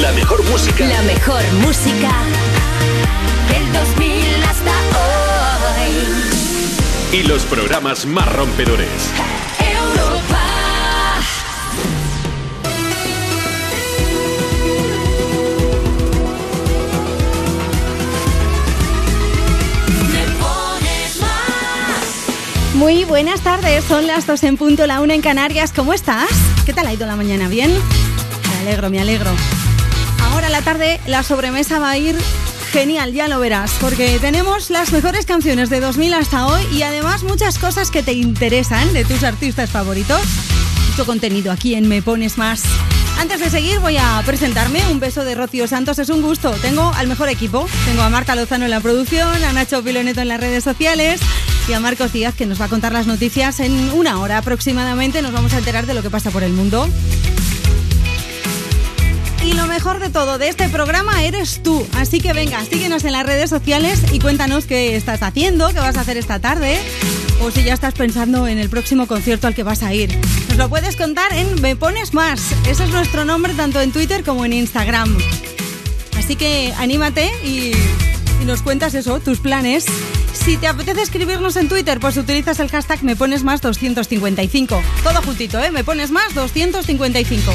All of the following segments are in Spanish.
La mejor música. La mejor música del 2000 hasta hoy. Y los programas más rompedores. Europa. Me pones más. Muy buenas tardes, son las 2 en punto, la 1 en Canarias. ¿Cómo estás? ¿Qué tal ha ido la mañana? ¿Bien? Me alegro, me alegro. La tarde la sobremesa va a ir genial, ya lo verás, porque tenemos las mejores canciones de 2000 hasta hoy y además muchas cosas que te interesan de tus artistas favoritos. Mucho contenido aquí en Me Pones Más. Antes de seguir voy a presentarme. Un beso de Rocío Santos, es un gusto. Tengo al mejor equipo. Tengo a Marta Lozano en la producción, a Nacho Piloneto en las redes sociales y a Marcos Díaz que nos va a contar las noticias en una hora aproximadamente. Nos vamos a enterar de lo que pasa por el mundo. Y lo mejor de todo de este programa eres tú. Así que venga, síguenos en las redes sociales y cuéntanos qué estás haciendo, qué vas a hacer esta tarde. O si ya estás pensando en el próximo concierto al que vas a ir. Nos lo puedes contar en Me Pones Más. Ese es nuestro nombre tanto en Twitter como en Instagram. Así que anímate y, y nos cuentas eso, tus planes. Si te apetece escribirnos en Twitter, pues utilizas el hashtag me pones más 255. Todo juntito, ¿eh? Me pones más 255.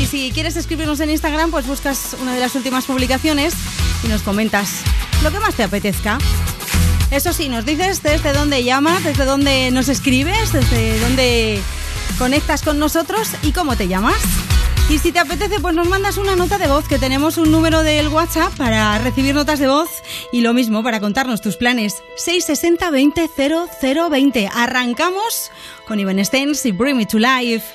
Y si quieres escribirnos en Instagram, pues buscas una de las últimas publicaciones y nos comentas lo que más te apetezca. Eso sí, nos dices desde dónde llamas, desde dónde nos escribes, desde dónde conectas con nosotros y cómo te llamas. Y si te apetece, pues nos mandas una nota de voz, que tenemos un número del WhatsApp para recibir notas de voz y lo mismo para contarnos tus planes. 660 20 0020. Arrancamos con Ivan Stens y Bring Me to Life.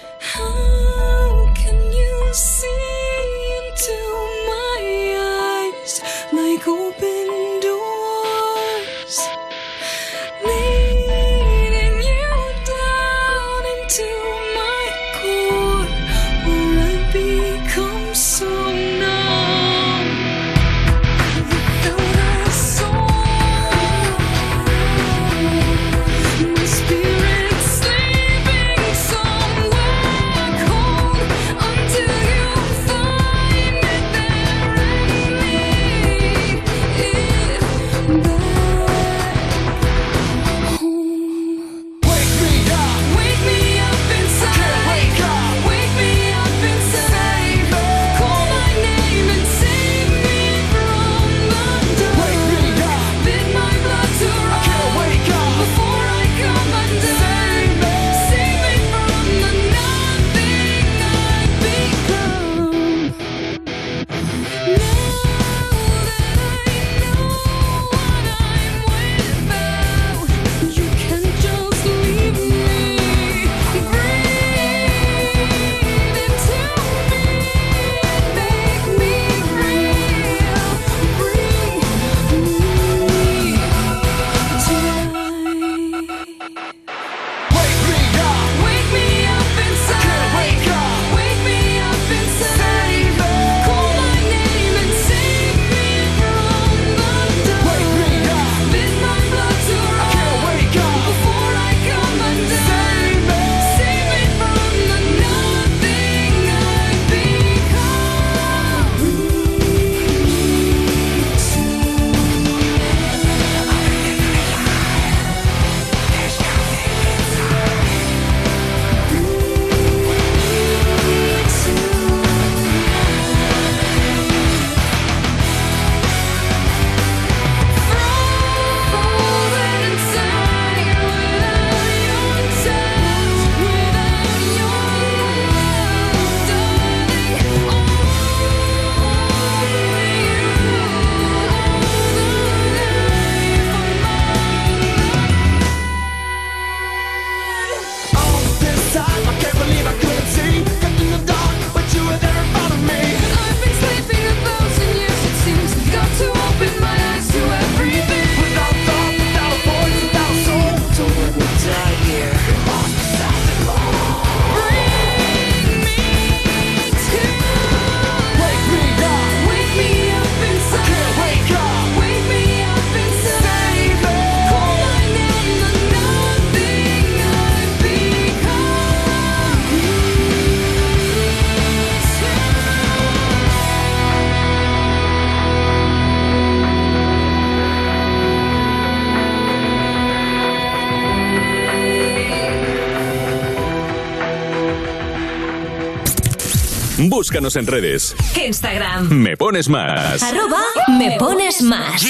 Búscanos en redes. Instagram. Me pones más. Arroba me pones más.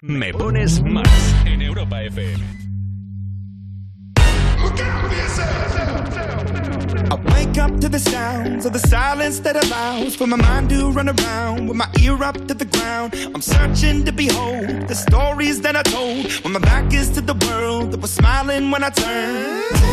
Me pones más en Europa FM. I wake up to the sounds of the silence that allows for my mind to run around with my ear up to the ground. I'm searching to behold the stories that I told when my back is to the world that was smiling when I turned.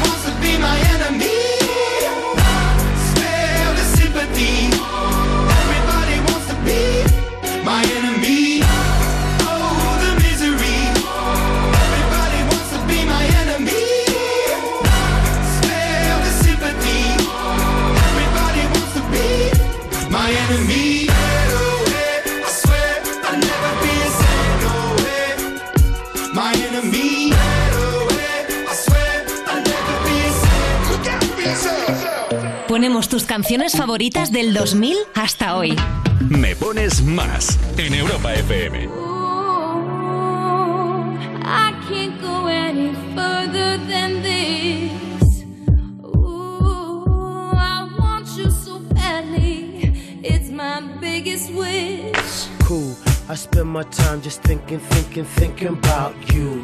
my enemy. Tus canciones favoritas del 2000 hasta hoy. Me pones más en Europa FM. I can't go any further than this. Ooh, I want you so badly. It's my biggest wish. cool. I spend my time just thinking, thinking, thinking about you.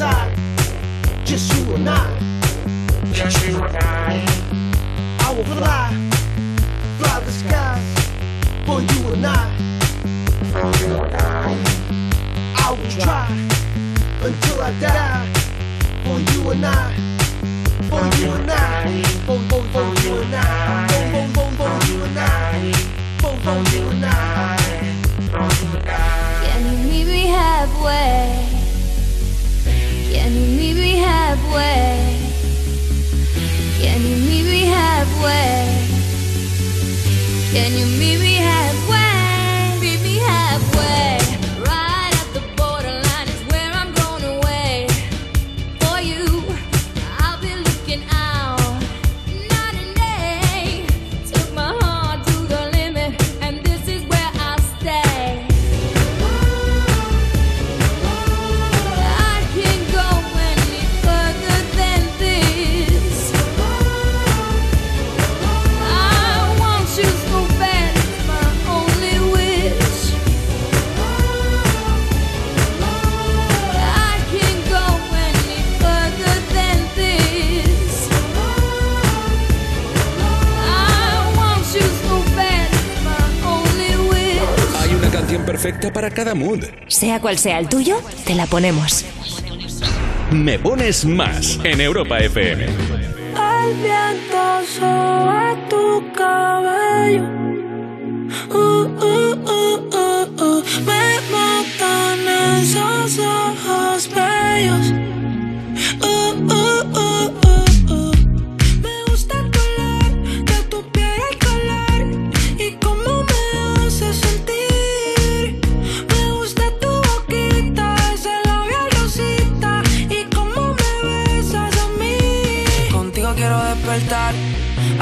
And I. Just you and I. I will fly, fly the skies for you and I. For you and I. I will try until I die for you and I. For you and I. For, for, for you and I. For, for, for, for you and I. For, for you and I. Can you meet me halfway? Can you meet me halfway? Can you meet me halfway? Can you meet me halfway? Meet me halfway. Cada mood. Sea cual sea el tuyo, te la ponemos. Me pones más en Europa FM. El viento sobre tu cabello.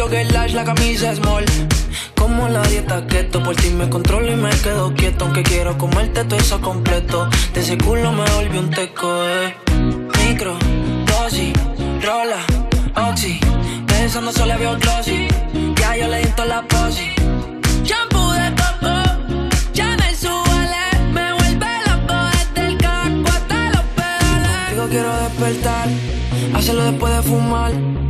Jogger la camisa small. Como la dieta keto, por ti me controlo y me quedo quieto. Aunque quiero comerte todo eso completo. De ese culo me volví un teco, eh. Micro, dosis, rola, oxi. Pensando solo veo glossy. Ya yo le di la posi. Shampoo de coco, Chanel suele, me vuelve loco desde el caco hasta los pedales. Contigo quiero despertar, hacerlo después de fumar.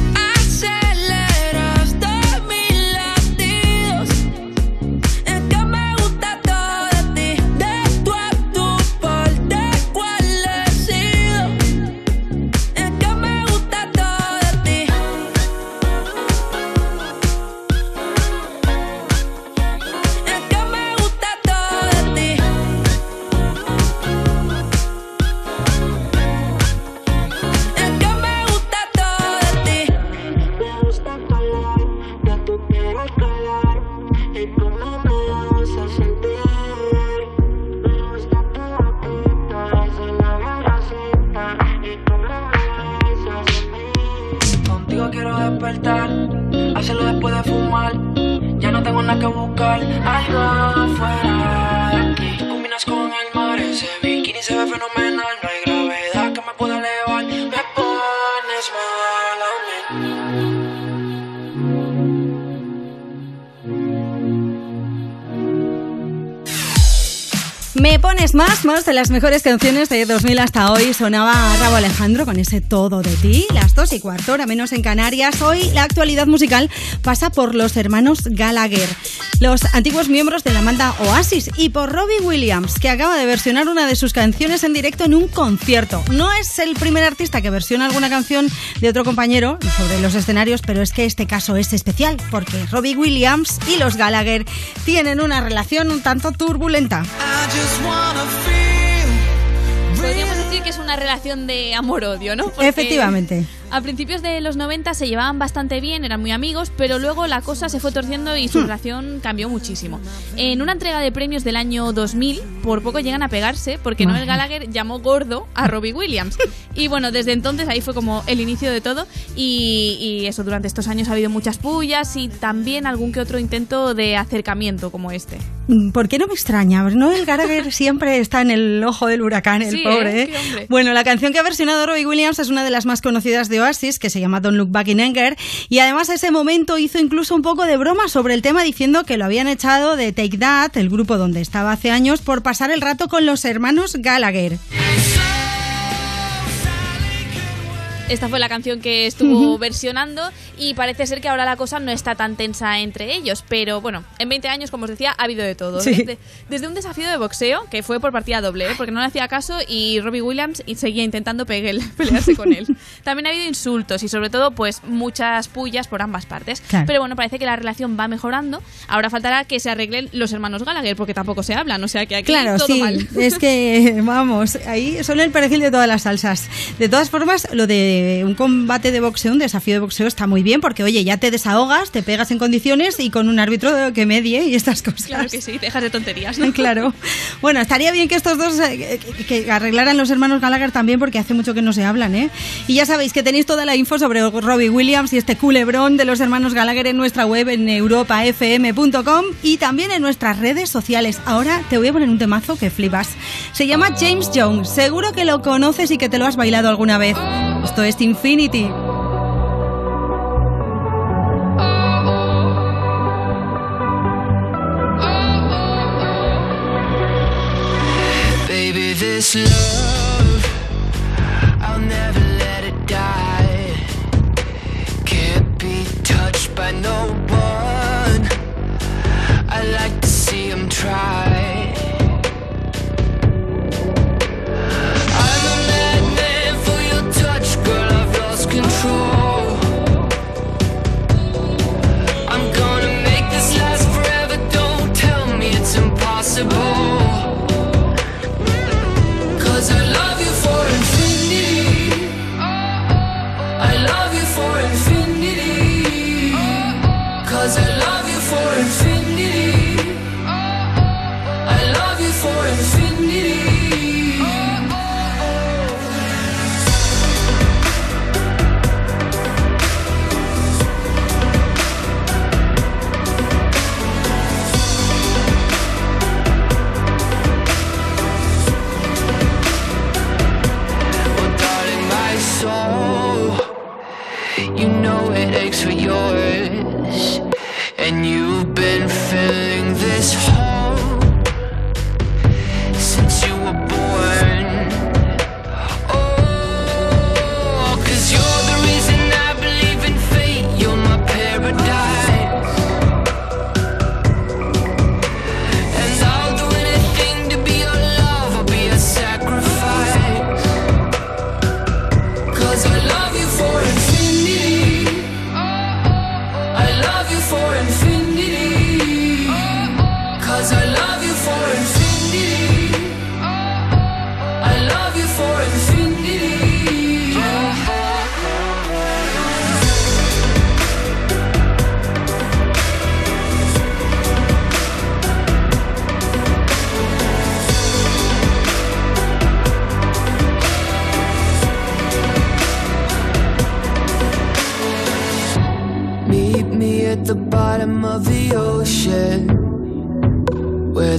Las mejores canciones de 2000 hasta hoy. Sonaba Rabo Alejandro con ese todo de ti. Las dos y cuarto, hora menos en Canarias. Hoy la actualidad musical pasa por los hermanos Gallagher, los antiguos miembros de la banda Oasis, y por Robbie Williams, que acaba de versionar una de sus canciones en directo en un concierto. No es el primer artista que versiona alguna canción de otro compañero sobre los escenarios, pero es que este caso es especial porque Robbie Williams y los Gallagher tienen una relación un tanto turbulenta. Podríamos decir que es una relación de amor-odio, ¿no? Efectivamente. A principios de los 90 se llevaban bastante bien, eran muy amigos, pero luego la cosa se fue torciendo y su Hmm. relación cambió muchísimo. En una entrega de premios del año 2000, por poco llegan a pegarse porque Noel. Gallagher llamó gordo a Robbie Williams. Y bueno, desde entonces ahí fue como el inicio de todo y, y eso, durante estos años ha habido muchas pullas y también algún que otro intento de acercamiento como este. Mm, ¿Por qué no me extraña? ¿No? El Gallagher siempre está en el ojo del huracán, el Sí, pobre. ¿eh? Hombre. Bueno, la canción que ha versionado Robbie Williams es una de las más conocidas de Que se llama Don't Look Back in Anger, y además ese momento hizo incluso un poco de broma sobre el tema diciendo que lo habían echado de Take That, el grupo donde estaba hace años, por pasar el rato con los hermanos Gallagher. Esta fue la canción que estuvo versionando y parece ser que ahora la cosa no está tan tensa entre ellos, pero bueno, en 20 años, como os decía, ha habido de todo. Sí. Desde, desde un desafío de boxeo, que fue por partida doble, ¿eh? porque no le hacía caso y Robbie Williams seguía intentando peguel- pelearse con él. También ha habido insultos y sobre todo pues muchas pullas por ambas partes. Claro. Pero bueno, parece que la relación va mejorando. Ahora faltará que se arreglen los hermanos Gallagher, porque tampoco se hablan, o sea que aquí Claro, todo sí, mal. es que, vamos, ahí son el perejil de todas las salsas. De todas formas, lo de un combate de boxeo, un desafío de boxeo está muy bien porque, oye, ya te desahogas, te pegas en condiciones y con un árbitro que medie y estas cosas. Claro que sí, dejas de tonterías, ¿no? Claro. Bueno, estaría bien que estos dos eh, que, que arreglaran los hermanos Gallagher también porque hace mucho que no se hablan, ¿eh? Y ya sabéis que tenéis toda la info sobre Robbie Williams y este culebrón de los hermanos Gallagher en nuestra web en europafm.com y también en nuestras redes sociales. Ahora te voy a poner un temazo que flipas. Se llama James Jones. Seguro que lo conoces y que te lo has bailado alguna vez. Esto es Infinity. Baby, this love,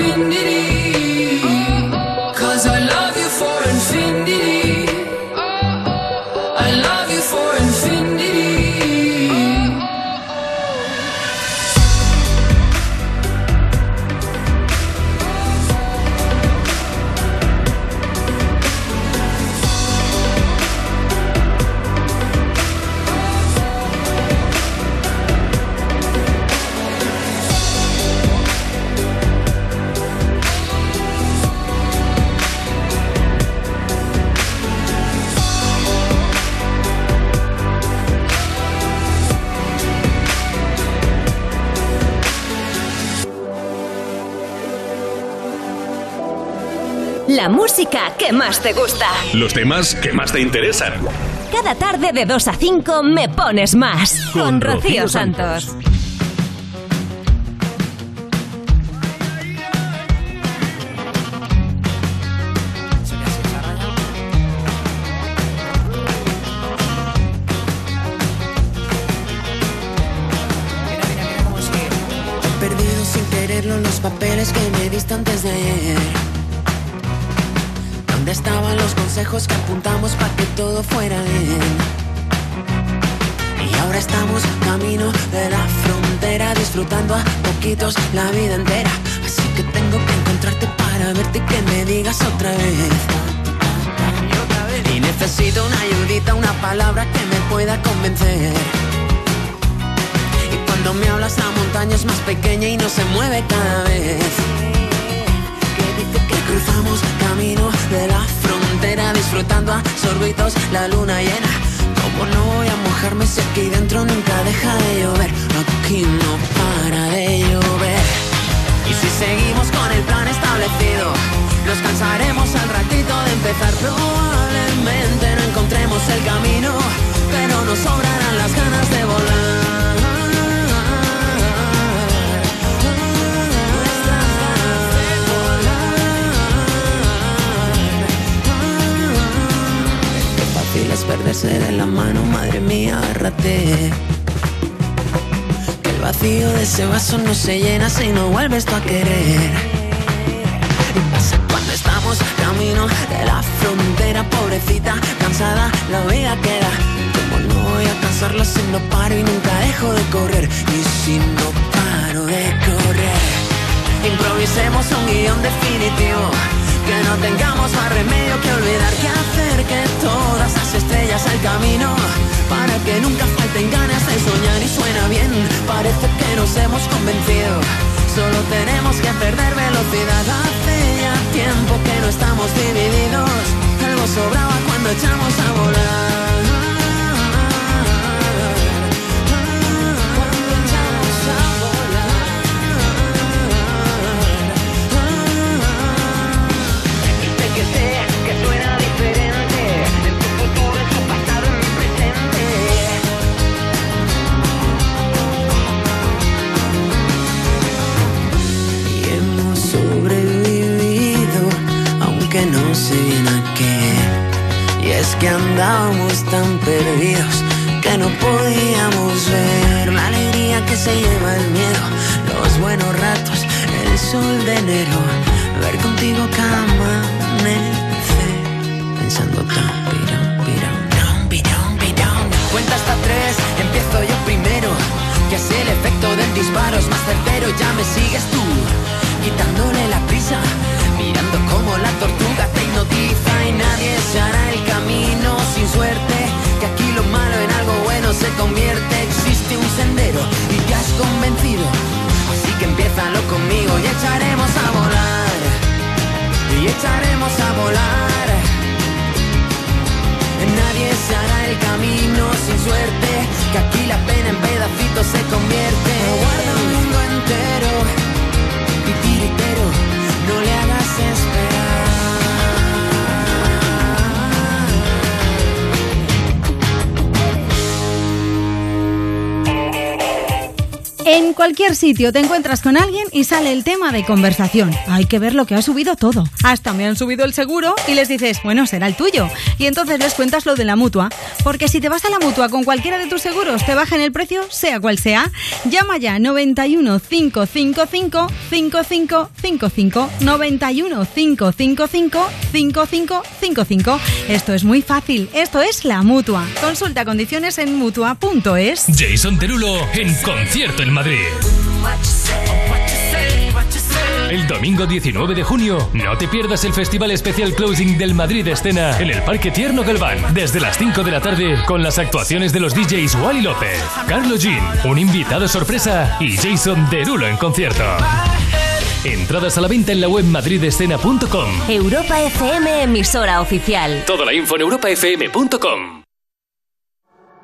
Infinity. La música que más te gusta. Los temas que más te interesan. Cada tarde de 2 a 5 me pones más. Con, Rocío Santos. Mueve cada vez. Que dice que cruzamos camino de la frontera disfrutando a sorbitos la luna llena. Como no voy a mojarme si aquí dentro nunca deja de llover. Aquí no para de llover. Y si seguimos con el plan establecido, nos cansaremos al ratito de empezar. Probablemente no encontremos el camino, pero nos sobrarán las ganas de volar. Perderse de la mano, madre mía, agárrate. Que el vacío de ese vaso no se llena si no vuelves tú a querer. Y pasa cuando estamos camino de la frontera, pobrecita, cansada, la vida queda. Como no voy a cansarla si no paro y nunca dejo de correr. Y si no paro de correr, improvisemos un guion definitivo. Que no tengamos más remedio que olvidar que hacer que todas las estrellas al camino para que nunca falten ganas de soñar y suena bien. Parece que nos hemos convencido. Solo tenemos que perder velocidad. Hace ya tiempo que no estamos divididos. Algo sobraba cuando echamos a volar. Aunque no sé bien a qué Y es que andábamos tan perdidos Que no podíamos ver La alegría que se lleva el miedo Los buenos ratos, el sol de enero Ver contigo cada amanecer Pensando tan pirón, pirón, pirón, pirón, Cuenta hasta tres, empiezo yo primero Que así el efecto del disparo es más certero Ya me sigues tú, quitándole la prisa Mirando como la tortuga te hipnotiza Y nadie se hará el camino sin suerte Que aquí lo malo en algo bueno se convierte Existe un sendero y te has convencido Así que empiézalo conmigo y echaremos a volar y echaremos a volar. Nadie se hará el camino sin suerte, que aquí la pena en pedacitos se convierte. Guarda un mundo entero no le hagas desesperado. En cualquier sitio te encuentras con alguien y sale el tema de conversación. Hay que ver lo que ha subido todo. Hasta me han subido el seguro y les dices, bueno, será el tuyo. Y entonces les cuentas lo de la mutua. Porque si te vas a la mutua con cualquiera de tus seguros, te bajan el precio, sea cual sea. Llama ya 91 555 5555 91 555 5555. Esto es muy fácil. Esto es la mutua. Consulta condiciones en mutua.es. Jason Derulo en concierto en Madrid. El domingo 19 de junio, no te pierdas el Festival Especial Closing del Madrid Escena en el Parque Tierno Galván, desde las 5 de la tarde, con las actuaciones de los DJs Wally López, Carlos Jean, un invitado sorpresa y Jason Derulo en concierto. Entradas a la venta en la web madridescena.com. Europa FM, emisora oficial. Toda la info en europafm.com.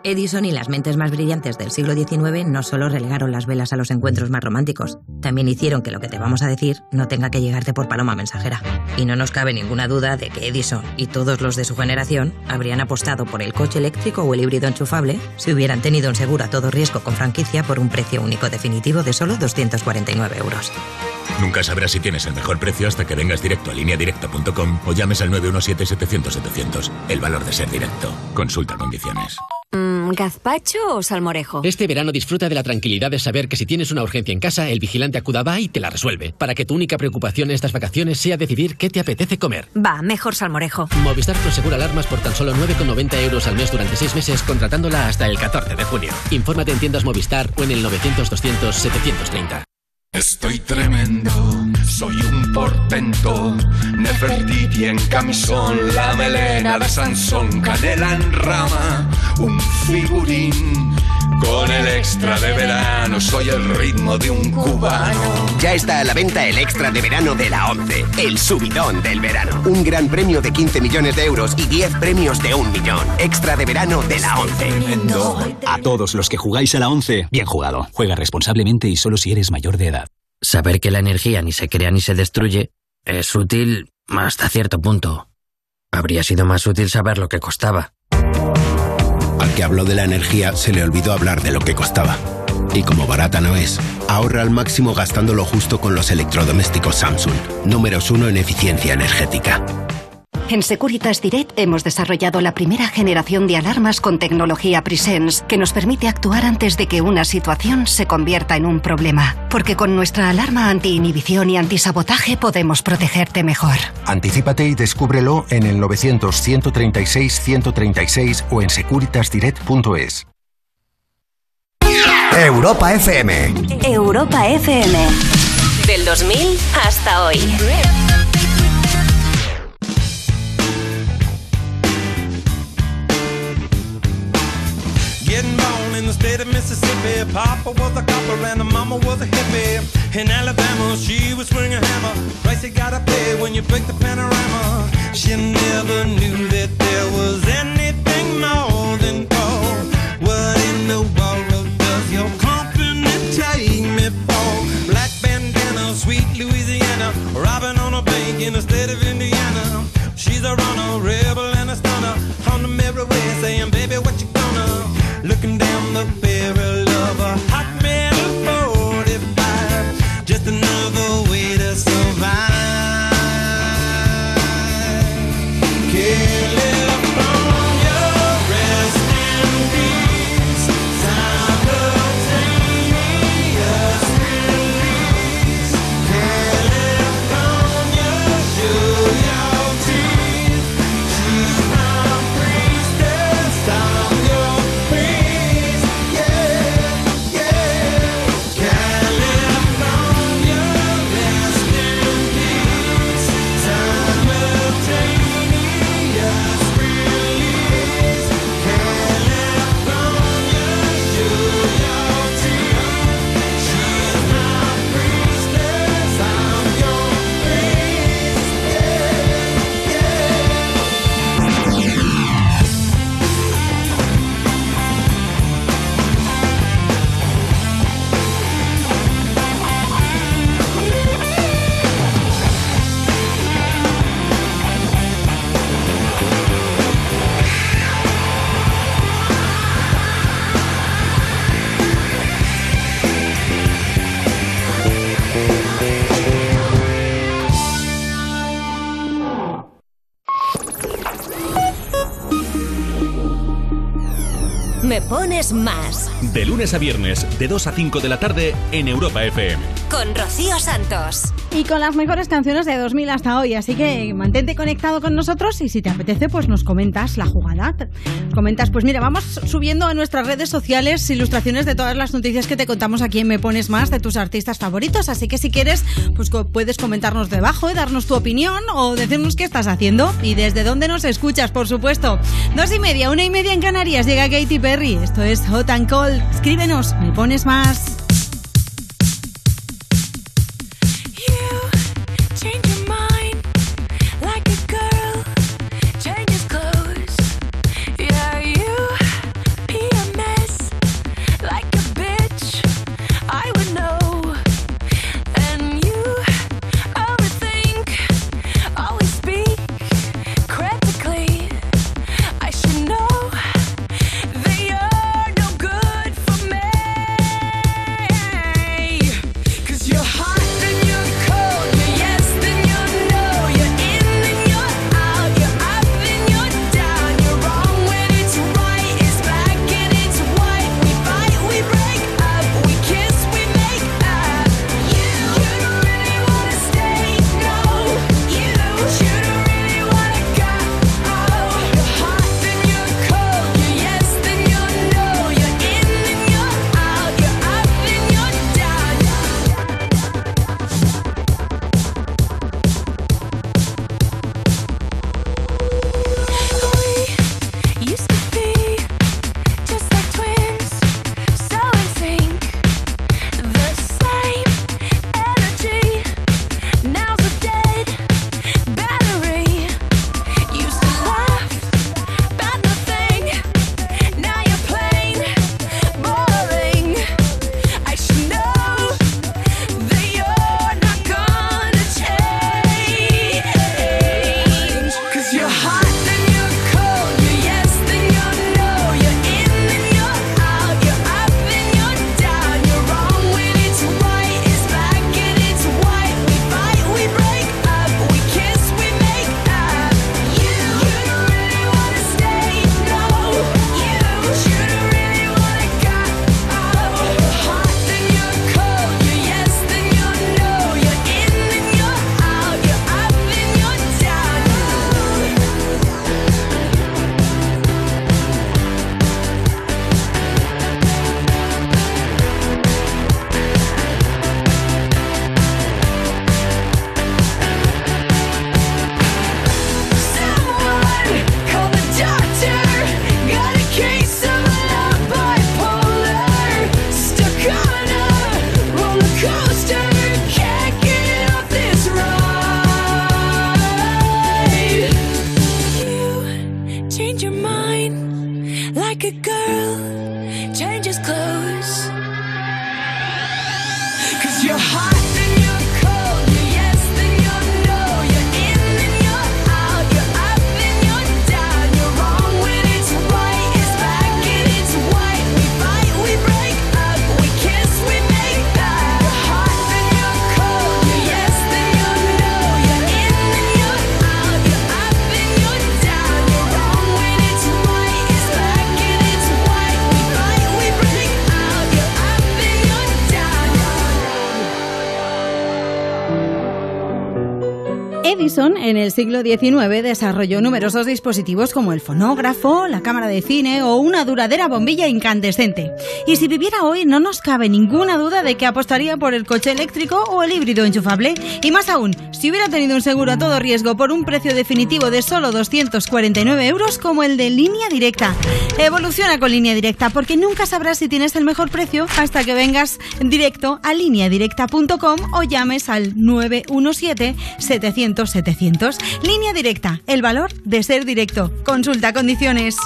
Edison y las mentes más brillantes del siglo XIX no solo relegaron las velas a los encuentros más románticos, también hicieron que lo que te vamos a decir no tenga que llegarte por paloma mensajera. Y no nos cabe ninguna duda de que Edison y todos los de su generación habrían apostado por el coche eléctrico o el híbrido enchufable si hubieran tenido un seguro a todo riesgo con franquicia por un precio único definitivo de solo 249 euros. Nunca sabrás si tienes el mejor precio hasta que vengas directo a lineadirecta.com o llames al 917-700-700. El valor de ser directo. Consulta condiciones. Mm, ¿Gazpacho o salmorejo? Este verano disfruta de la tranquilidad de saber que si tienes una urgencia en casa, el vigilante acuda y te la resuelve, para que tu única preocupación estas vacaciones sea decidir qué te apetece comer. Va, mejor salmorejo. Movistar Prosegura Alarmas por tan solo 9,90 euros al mes durante 6 meses, contratándola hasta el 14 de junio. Infórmate en tiendas Movistar o en el 900-200-730. Estoy tremendo, soy un portento. Nefertiti en camisón, la melena de Sansón, canela en rama, un figurín. Con el extra de verano, soy el ritmo de un cubano. Ya está a la venta el extra de verano de la 11, el subidón del verano. Un gran premio de 15 millones de euros y 10 premios de un millón. Extra de verano de la 11. A todos los que jugáis a la 11, bien jugado. Juega responsablemente y solo si eres mayor de edad. Saber que la energía ni se crea ni se destruye es útil hasta cierto punto. Habría sido más útil saber lo que costaba. Al que habló de la energía se le olvidó hablar de lo que costaba. Y como barata no es, ahorra al máximo gastando lo justo con los electrodomésticos Samsung, números uno en eficiencia energética. En Securitas Direct hemos desarrollado la primera generación de alarmas con tecnología Presence que nos permite actuar antes de que una situación se convierta en un problema. Porque con nuestra alarma anti-inhibición y antisabotaje podemos protegerte mejor. Anticípate y descúbrelo en el 900-136-136 o en securitasdirect.es. Europa FM. Europa FM. Del 2000 hasta hoy. In the state of Mississippi. Papa was a copper and the mama was a hippie. In Alabama, she was swinging a hammer. Price you gotta pay when you break the panorama. She never knew that there was anything more than gold. What in the world does your company take me for? Black bandana, sweet Louisiana. Robbing on a bank in the state of Indiana. She's a runner, Más. De lunes a viernes, de 2 a 5 de la tarde en Europa FM. Con Rocío Santos. Y con las mejores canciones de 2000 hasta hoy. Así que mantente conectado con nosotros y si te apetece, pues nos comentas la jugada. Comentas, pues mira, vamos subiendo a nuestras redes sociales ilustraciones de todas las noticias que te contamos aquí en Me Pones Más de tus artistas favoritos. Así que si quieres, pues puedes comentarnos debajo y darnos tu opinión o decirnos qué estás haciendo y desde dónde nos escuchas, por supuesto. Dos y media, una y media en Canarias llega Katy Perry. Esto es Hot and Cold. Escríbenos, Me Pones Más. En el siglo XIX desarrolló numerosos dispositivos como el fonógrafo, la cámara de cine o una duradera bombilla incandescente. Y si viviera hoy no nos cabe ninguna duda de que apostaría por el coche eléctrico o el híbrido enchufable. Y más aún, si hubiera tenido un seguro a todo riesgo por un precio definitivo de solo 249 euros como el de línea directa. Evoluciona con línea directa porque nunca sabrás si tienes el mejor precio hasta que vengas directo a lineadirecta.com o llames al 917 700 700. Línea directa, el valor de ser directo. Consulta condiciones.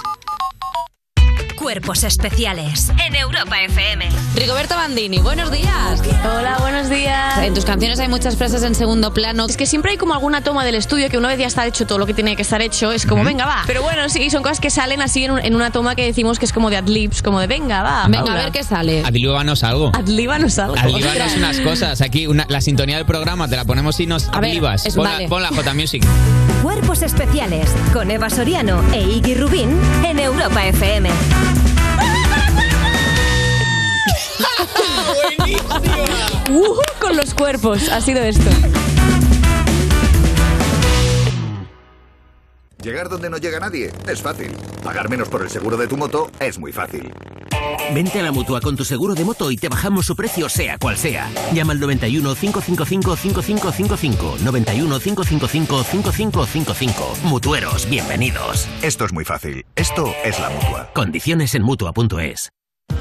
Cuerpos especiales en Europa FM. Rigoberto Bandini, buenos días. Hola, buenos días. En tus canciones hay muchas frases en segundo plano. Es que siempre hay como alguna toma del estudio que una vez ya está hecho todo lo que tiene que estar hecho, es como, venga, va. Pero bueno, sí, son cosas que salen así en, un- en una toma que decimos que es como de adlibs, como de, venga, va. Venga, a ver qué sale. Adlíbanos algo. Adlíbanos algo. Adlíbanos unas cosas. Aquí una- la sintonía del programa te la ponemos y nos ver, adlibas. es- Pon, vale. la, pon la J Music. Cuerpos Especiales con Eva Soriano e Iggy Rubín en Europa FM. ¡Buenísimo! Con los cuerpos ha sido esto. Llegar donde no llega nadie es fácil. Pagar menos por el seguro de tu moto es muy fácil. Vente a la mutua con tu seguro de moto y te bajamos su precio, sea cual sea. Llama al 91 555 5555. 91 555 5555. Mutueros, bienvenidos. Esto es muy fácil. Esto es la mutua. Condiciones en mutua.es.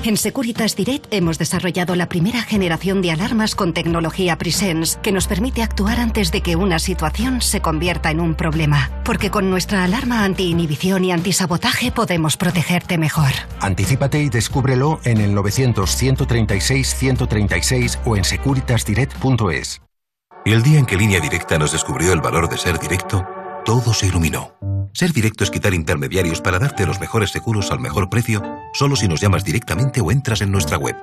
En Securitas Direct hemos desarrollado la primera generación de alarmas con tecnología Presence que nos permite actuar antes de que una situación se convierta en un problema. Porque con nuestra alarma anti-inhibición y antisabotaje podemos protegerte mejor. Anticípate y descúbrelo en el 900-136-136 o en securitasdirect.es. El día en que Línea Directa nos descubrió el valor de ser directo, todo se iluminó. Ser directo es quitar intermediarios para darte los mejores seguros al mejor precio, solo si nos llamas directamente o entras en nuestra web.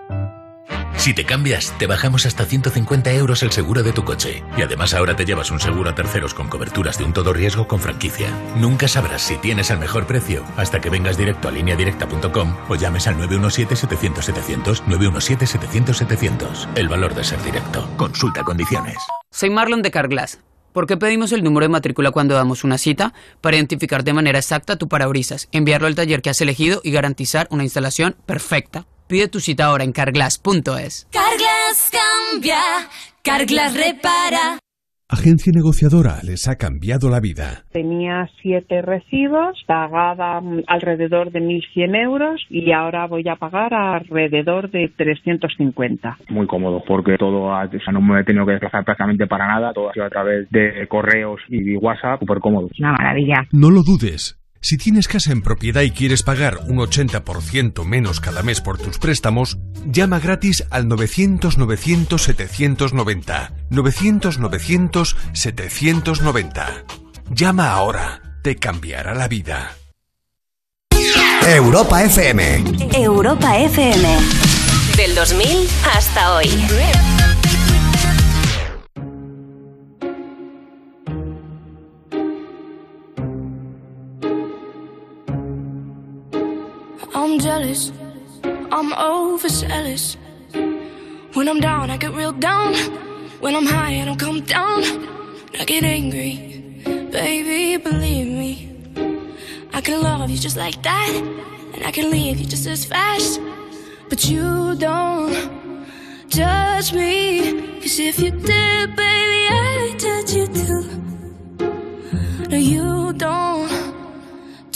Si te cambias, te bajamos hasta 150 euros el seguro de tu coche. Y además ahora te llevas un seguro a terceros con coberturas de un todo riesgo con franquicia. Nunca sabrás si tienes el mejor precio hasta que vengas directo a lineadirecta.com o llames al 917-700-700, 917-700-700. El valor de ser directo. Consulta condiciones. Soy Marlon de Carglass. ¿Por qué pedimos el número de matrícula cuando damos una cita? Para identificar de manera exacta tu parabrisas, enviarlo al taller que has elegido y garantizar una instalación perfecta. Pide tu cita ahora en carglass.es. Carglass cambia, Carglass repara. Agencia negociadora les ha cambiado la vida. Tenía siete recibos, pagaba alrededor de 1.100 euros y ahora voy a pagar alrededor de 350. Muy cómodo porque todo, ha- o sea, no me he tenido que desplazar prácticamente para nada, todo ha sido a través de correos y WhatsApp, súper cómodo. Una maravilla. No lo dudes. Si tienes casa en propiedad y quieres pagar un 80% menos cada mes por tus préstamos, llama gratis al 900-900-790. 900-900-790. Llama ahora. Te cambiará la vida. Europa FM. Europa FM. Del 2000 hasta hoy. I'm jealous. I'm overzealous. When I'm down, I get real down. When I'm high, I don't come down. I get angry. Baby, believe me. I can love you just like that. And I can leave you just as fast. But you don't judge me. Cause if you did, baby, I'd judge you too. No, you don't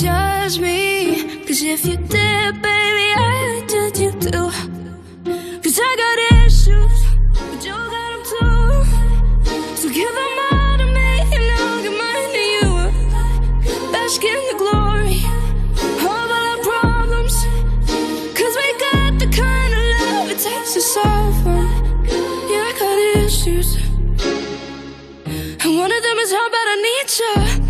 judge me. Cause if you did, baby, I'd judge you too. Cause I got issues, but you got them too. So give them all to me, and I'll give mine to you. Bask in the glory all of our problems. Cause we got the kind of love it takes to solve. Yeah, I got issues. And one of them is how bad I need you.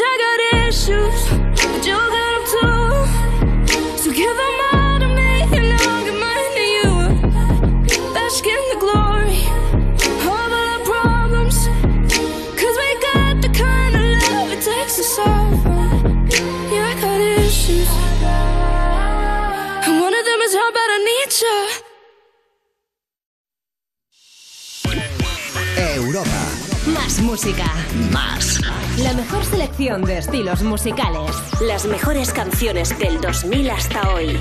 I got issues, música. Más. La mejor selección de estilos musicales. Las mejores canciones del 2000 hasta hoy.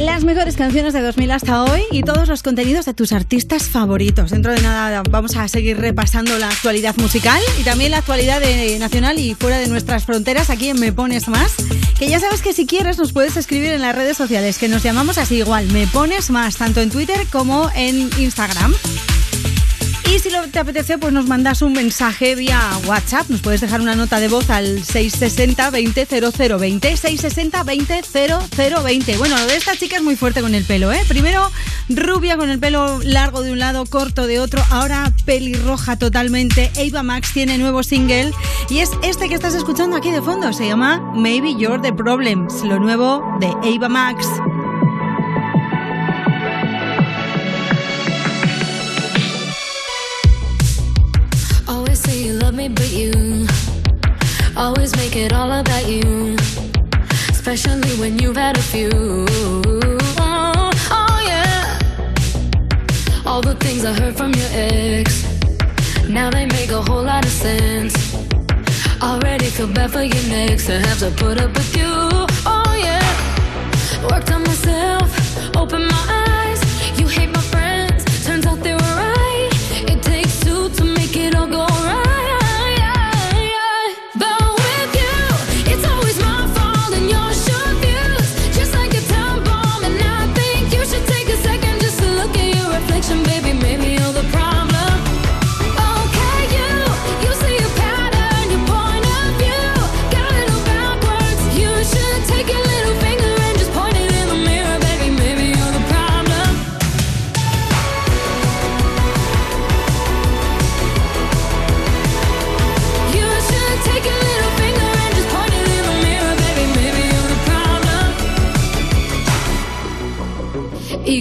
Las mejores canciones de 2000 hasta hoy y todos los contenidos de tus artistas favoritos. Dentro de nada vamos a seguir repasando la actualidad musical y también la actualidad nacional y fuera de nuestras fronteras aquí en Me Pones Más. Que ya sabes que si quieres nos puedes escribir en las redes sociales, que nos llamamos así igual, Me Pones Más, tanto en Twitter como en Instagram. Y si lo te apetece, pues nos mandas un mensaje vía WhatsApp. Nos puedes dejar una nota de voz al 660 20 0020. 660 20 0020. Bueno, lo de esta chica es muy fuerte con el pelo, ¿eh? Primero rubia con el pelo largo de un lado, corto de otro. Ahora pelirroja totalmente. Ava Max tiene nuevo single. Y es este que estás escuchando aquí de fondo. Se llama Maybe You're the Problems. Lo nuevo de Ava Max. You love me, but you always make it all about you. Especially when you've had a few. Oh, oh, yeah. All the things I heard from your ex. Now they make a whole lot of sense. Already feel bad for your next to have to put up with you. Oh, yeah. Worked on myself, open my eyes.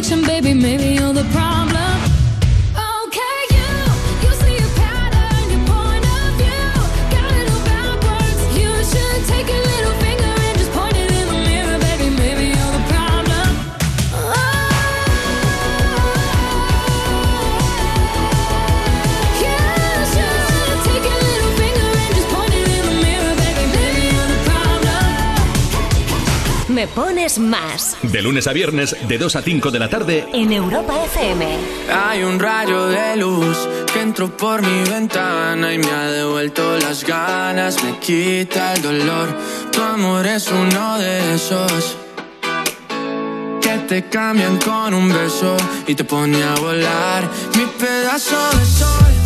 at baby. Maybe you're the problem. Me pones más De lunes a viernes, de 2 a 5 de la tarde, en Europa FM. Hay un rayo de luz que entró por mi ventana y me ha devuelto las ganas, me quita el dolor. Tu amor es uno de esos que te cambian con un beso y te pone a volar. Mi pedazo de sol,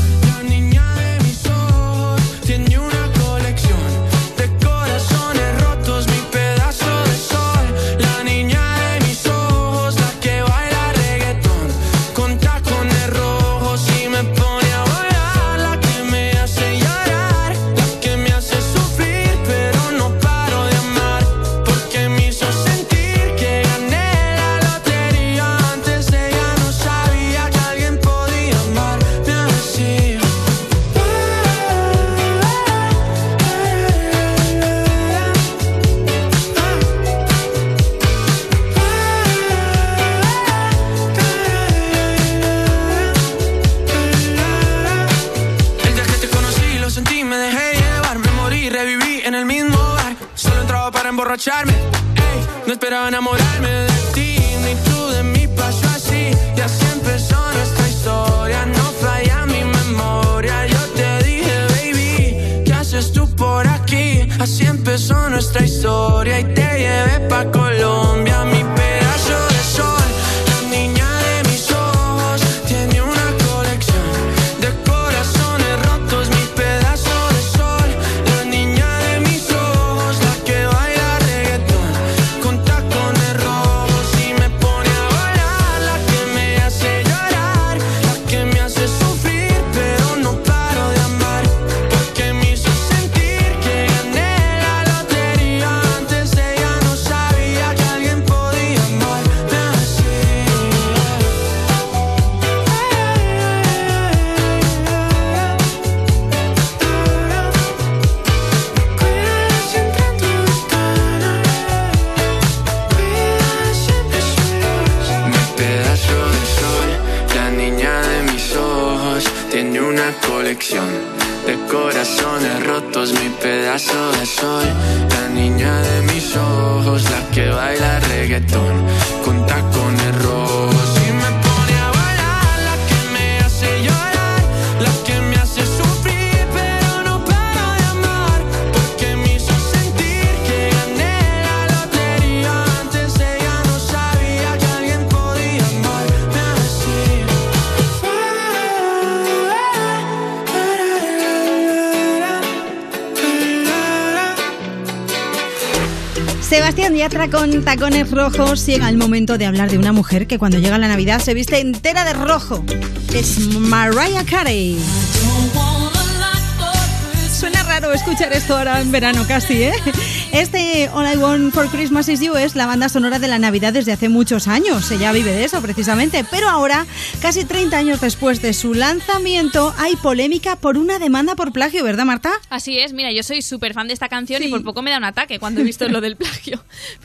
emborracharme, no esperaba enamorarme Tacones rojos llega el momento de hablar de una mujer que cuando llega la Navidad se viste entera de rojo. Es Mariah Carey. Suena raro escuchar esto ahora en verano casi, ¿eh? Este All I Want for Christmas Is You es la banda sonora de la Navidad desde hace muchos años. Ella vive de eso precisamente. Pero ahora, casi 30 años después de su lanzamiento, hay polémica por una demanda por plagio, ¿verdad, Marta? Así es, mira, yo soy súper fan de esta canción y por poco me da un ataque cuando he visto lo del plagio.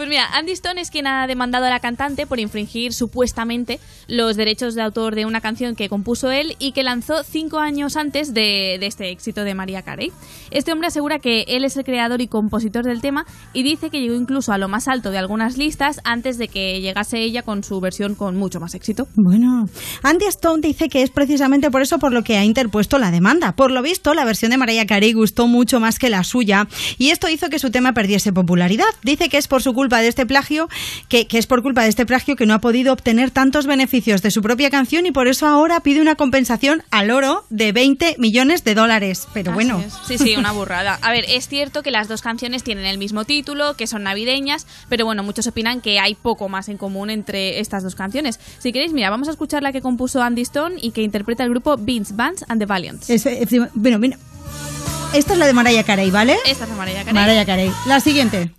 Mira, Andy Stone es quien ha demandado a la cantante por infringir supuestamente los derechos de autor de una canción que compuso él y que lanzó cinco años antes de, este éxito de María Carey. Este hombre asegura que él es el creador y compositor del tema y dice que llegó incluso a lo más alto de algunas listas antes de que llegase ella con su versión con mucho más éxito. Bueno, Andy Stone dice que es precisamente por eso por lo que ha interpuesto la demanda. Por lo visto, la versión de Mariah Carey gustó mucho más que la suya y esto hizo que su tema perdiese popularidad. Dice que es por su culpa de este plagio, que es por culpa de este plagio que no ha podido obtener tantos beneficios de su propia canción y por eso ahora pide una compensación al oro de 20 millones de dólares. Pero bueno. Sí, sí, una burrada. A ver, es cierto que las dos canciones tienen el mismo título, que son navideñas, pero bueno, muchos opinan que hay poco más en común entre estas dos canciones. Si queréis, mira, vamos a escuchar la que compuso Andy Stone y que interpreta el grupo Vince Vance and the Valiants. Es- eh, bueno, mira. Esta es la de Mariah Carey, ¿vale? Esta es la Mariah Carey. Mariah Carey. La siguiente.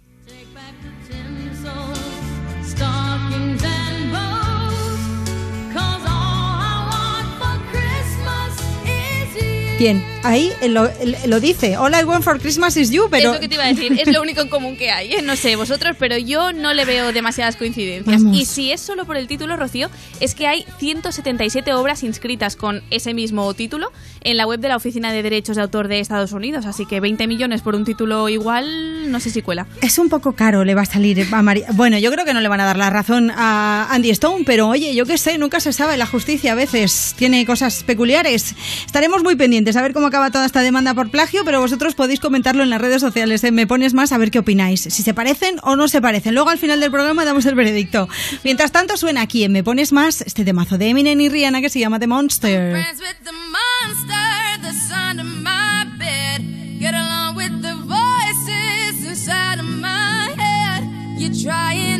Bien, ahí lo, lo dice. All I want for Christmas is you, pero... Es lo que te iba a decir, es lo único en común que hay. ¿eh? No sé vosotros, pero yo no le veo demasiadas coincidencias. Vamos. Y si es solo por el título, Rocío, es que hay 177 obras inscritas con ese mismo título en la web de la Oficina de Derechos de Autor de Estados Unidos. Así que 20 millones por un título igual, no sé si cuela. Es un poco caro, le va a salir a María. Bueno, yo creo que no le van a dar la razón a Andy Stone, pero oye, yo qué sé, nunca se sabe. La justicia a veces tiene cosas peculiares. Estaremos muy pendientes a ver cómo acaba toda esta demanda por plagio, pero vosotros podéis comentarlo en las redes sociales. ¿eh? Me pones más a ver qué opináis. Si se parecen o no se parecen. Luego al final del programa damos el veredicto. Mientras tanto, suena aquí en Me Pones Más este temazo de Eminem y Rihanna que se llama The Monster. You're trying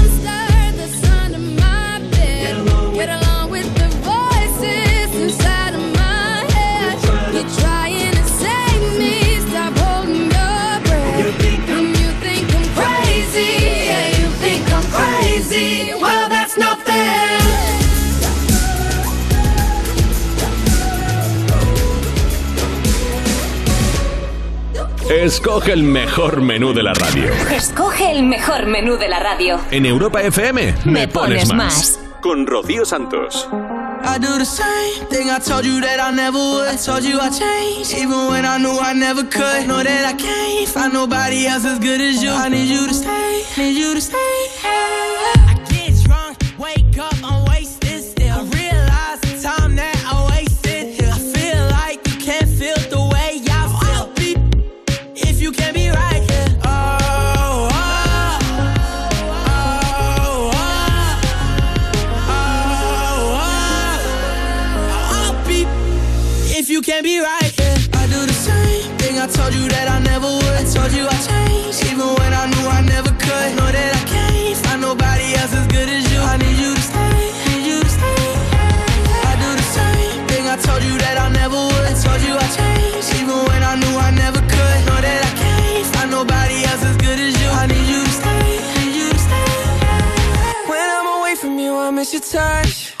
Escoge el mejor menú de la radio. Escoge el mejor menú de la radio. En Europa FM me, Me pones más. Con Rocío Santos. I do the same thing I told you that I never would. I told you I changed, even when I knew I never could. Know that I can't find nobody else as good as you. I need you to stay, need you to stay. I get drunk, wake up, I'm miss your touch.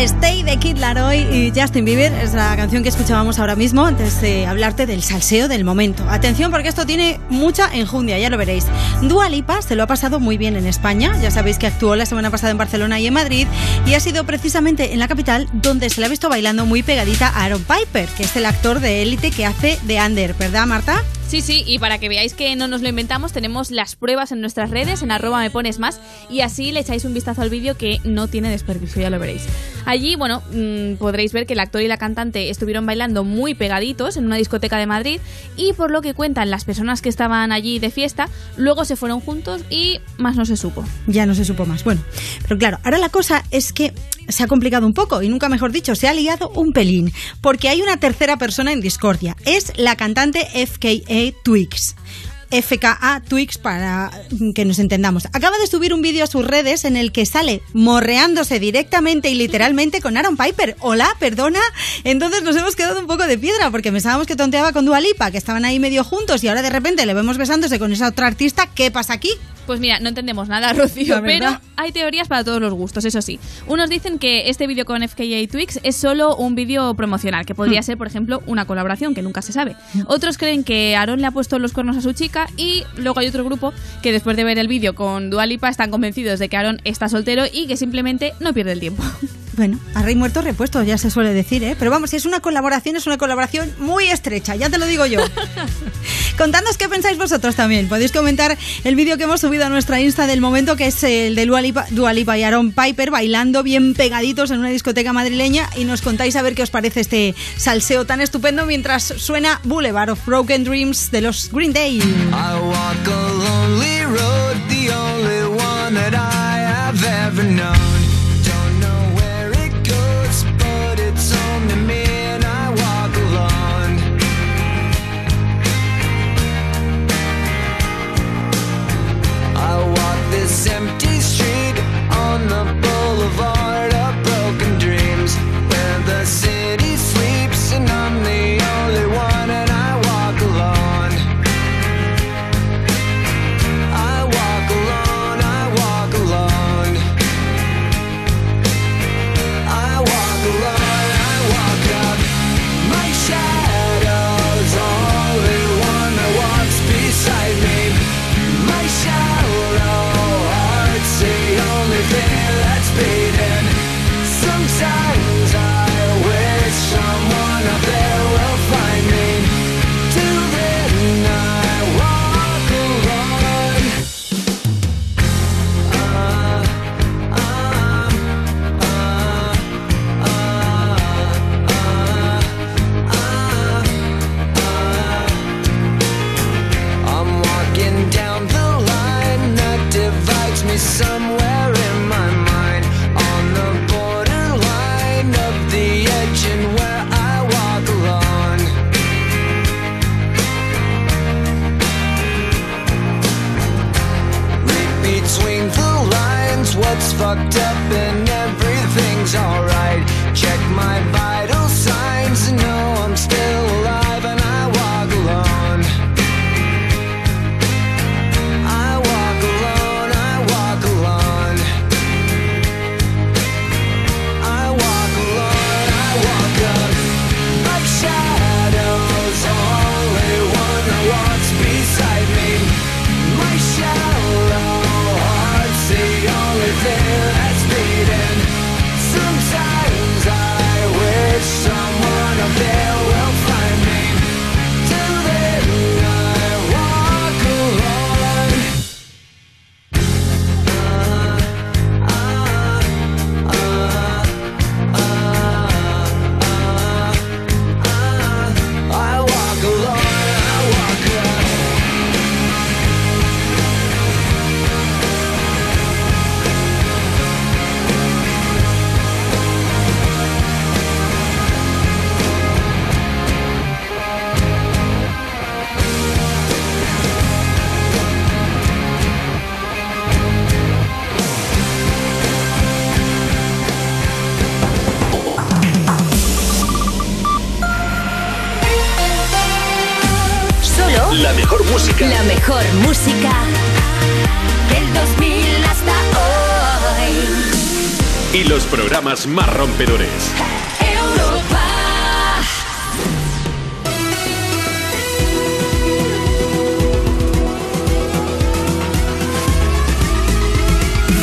Stay de Kid Laroi y Justin Bieber es la canción que escuchábamos ahora mismo antes de hablarte del salseo del momento. Atención porque esto tiene mucha enjundia, ya lo veréis. Dua Lipa se lo ha pasado muy bien en España, ya sabéis que actuó la semana pasada en Barcelona y en Madrid y ha sido precisamente en la capital donde se le ha visto bailando muy pegadita a Aaron Piper, que es el actor de élite que hace de Under, ¿verdad Marta? Sí, sí, y para que veáis que no nos lo inventamos, tenemos las pruebas en nuestras redes, en arroba me pones más, y así le echáis un vistazo al vídeo que no tiene desperdicio, ya lo veréis. Allí, bueno, mm, podréis ver que el actor y la cantante estuvieron bailando muy pegaditos en una discoteca de Madrid, y por lo que cuentan las personas que estaban allí de fiesta, luego se fueron juntos y más no se supo. Ya no se supo más. Bueno, pero claro, ahora la cosa es que se ha complicado un poco y nunca mejor dicho, se ha liado un pelín, porque hay una tercera persona en discordia. Es la cantante FKA Twix. FKA Twix para que nos entendamos. Acaba de subir un vídeo a sus redes en el que sale morreándose directamente y literalmente con Aaron Piper. Hola, perdona. Entonces nos hemos quedado un poco de piedra porque pensábamos que tonteaba con Dua Lipa, que estaban ahí medio juntos y ahora de repente le vemos besándose con esa otra artista. ¿Qué pasa aquí? Pues mira, no entendemos nada, Rocío, pero hay teorías para todos los gustos, eso sí. Unos dicen que este vídeo con FKA Twix es solo un vídeo promocional, que podría Hmm. ser, por ejemplo, una colaboración, que nunca se sabe. Otros creen que Aaron le ha puesto los cuernos a su chica y luego hay otro grupo que después de ver el vídeo con Dua Lipa están convencidos de que Aaron está soltero y que simplemente no pierde el tiempo. Bueno, a rey muerto repuesto, ya se suele decir, ¿eh? Pero vamos, si es una colaboración, es una colaboración muy estrecha, ya te lo digo yo. Contadnos qué pensáis vosotros también. Podéis comentar el vídeo que hemos subido a nuestra Insta del momento, que es el de Dua Lipa, Dua Lipa y Aaron Piper bailando bien pegaditos en una discoteca madrileña y nos contáis a ver qué os parece este salseo tan estupendo mientras suena Boulevard of Broken Dreams de los Green Day. I walk a lonely road, the only one that I have ever known. Of broken up and everything's alright. Check my vital música. la mejor música del 2000 hasta hoy. Y los programas más rompedores. Europa.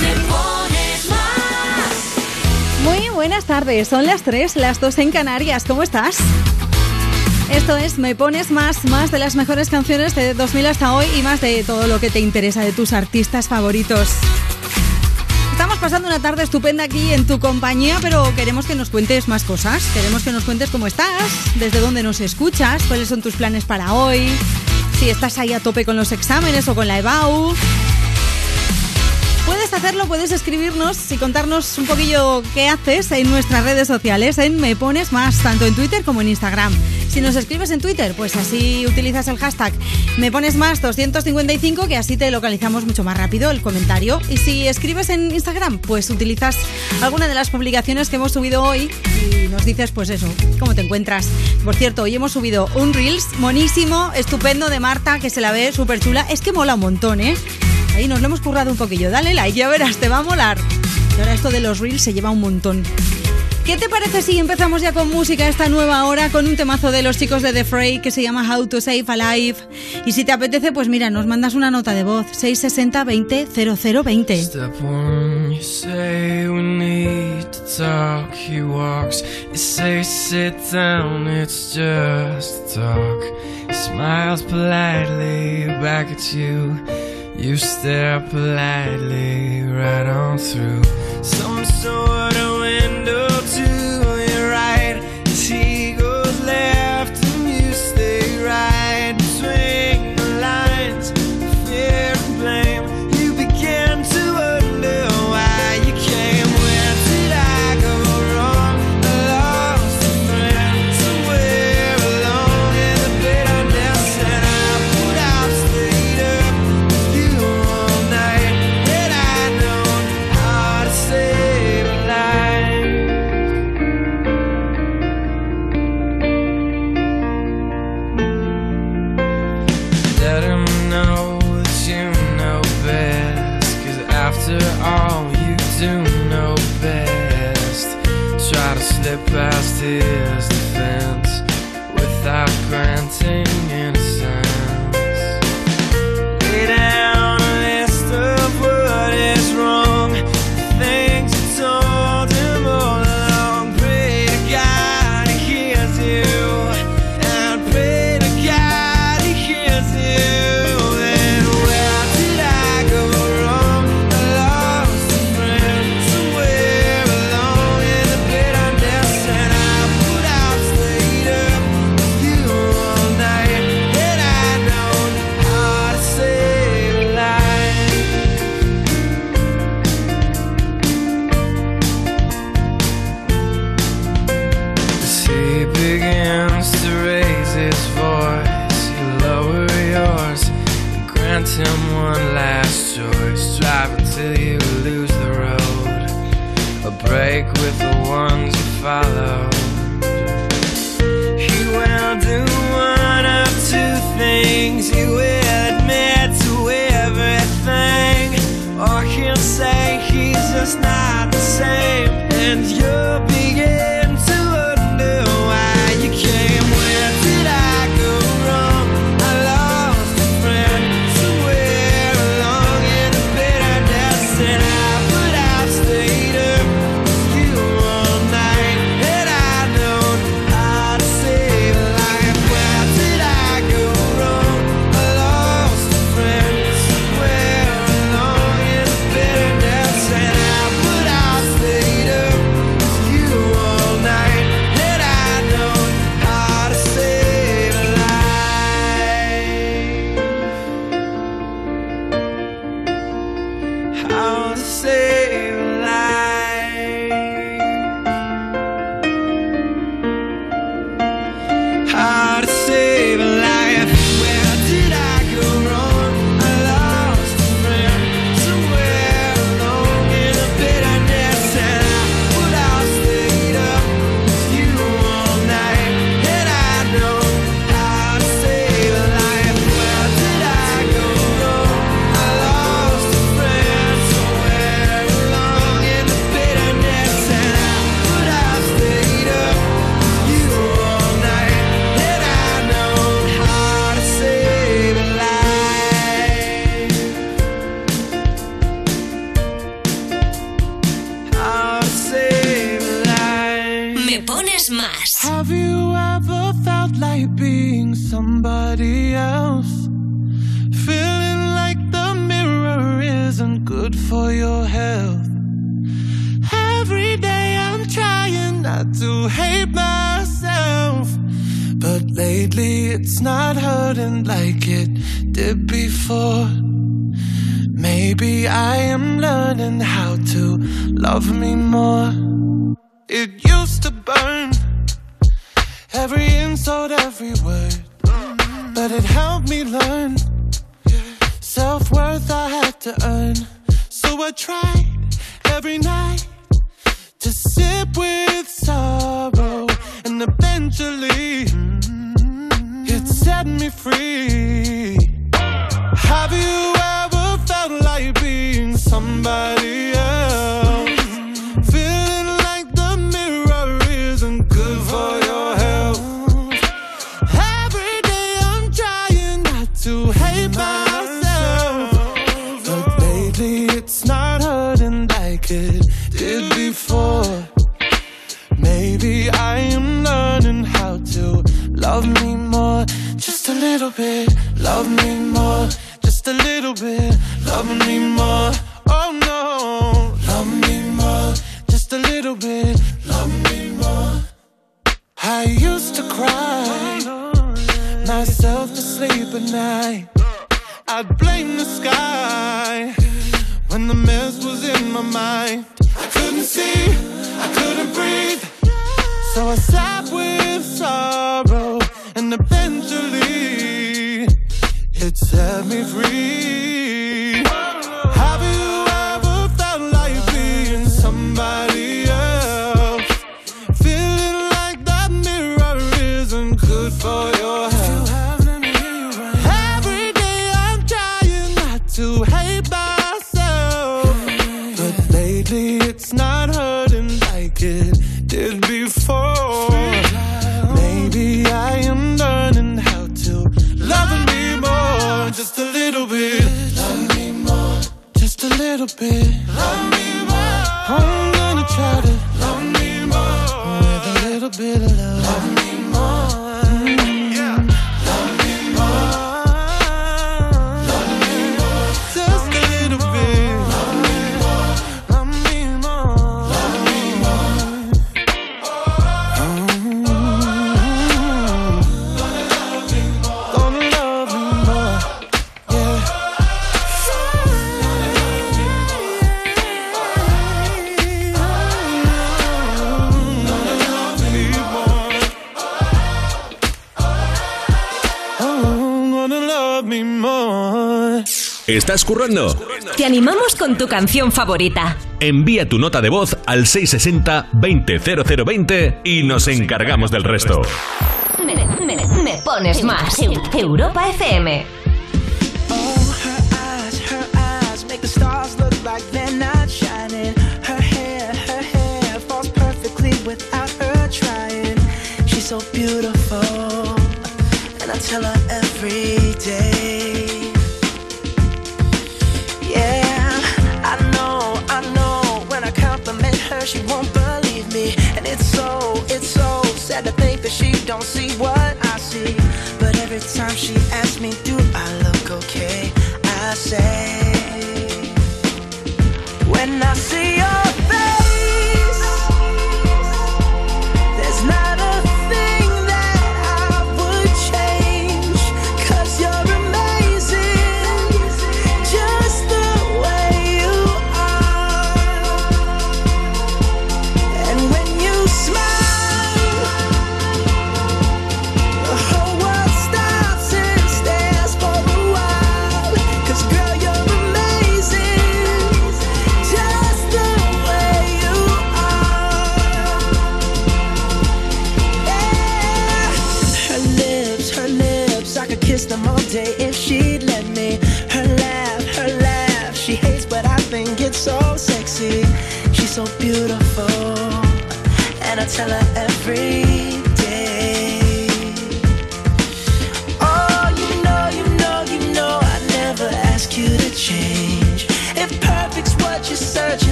Me pones más. Muy buenas tardes, son las 3, las 2 en Canarias, ¿cómo estás? Esto es Me Pones Más, más de las mejores canciones de 2000 hasta hoy y más de todo lo que te interesa de tus artistas favoritos. Estamos pasando una tarde estupenda aquí en tu compañía, pero queremos que nos cuentes más cosas. Queremos que nos cuentes cómo estás, desde dónde nos escuchas, cuáles son tus planes para hoy, si estás ahí a tope con los exámenes o con la EBAU. Puedes hacerlo, puedes escribirnos y contarnos un poquillo qué haces en nuestras redes sociales, en Me Pones Más, tanto en Twitter como en Instagram. Si nos escribes en Twitter, pues así utilizas el hashtag Me Pones Más 255, que así te localizamos mucho más rápido el comentario. Y si escribes en Instagram, pues utilizas alguna de las publicaciones que hemos subido hoy y nos dices, pues eso, cómo te encuentras. Por cierto, hoy hemos subido un Reels monísimo, estupendo de Marta, que se la ve súper chula. Es que mola un montón, ¿eh? Ahí nos lo hemos currado un poquillo. Dale like, ya verás, te va a molar. Y ahora esto de los reels se lleva un montón. ¿Qué te parece si empezamos ya con música esta nueva hora con un temazo de los chicos de The Fray que se llama How to Save a Life? Y si te apetece, pues mira, nos mandas una nota de voz 660 20 0020. Step one, you say we need to talk. He walks, you say sit down, it's just talk. He smiles politely back at you. You stare politely right on through some sort of window to your right. estás currando? Te animamos con tu canción favorita. Envía tu nota de voz al 660-200020 y nos encargamos del resto. Me, me, me pones más. Europa FM. so beautiful, and I tell her every. sad to think that she don't see what I see. But every time she asks me, do I look okay? I say, when I see you. tell her every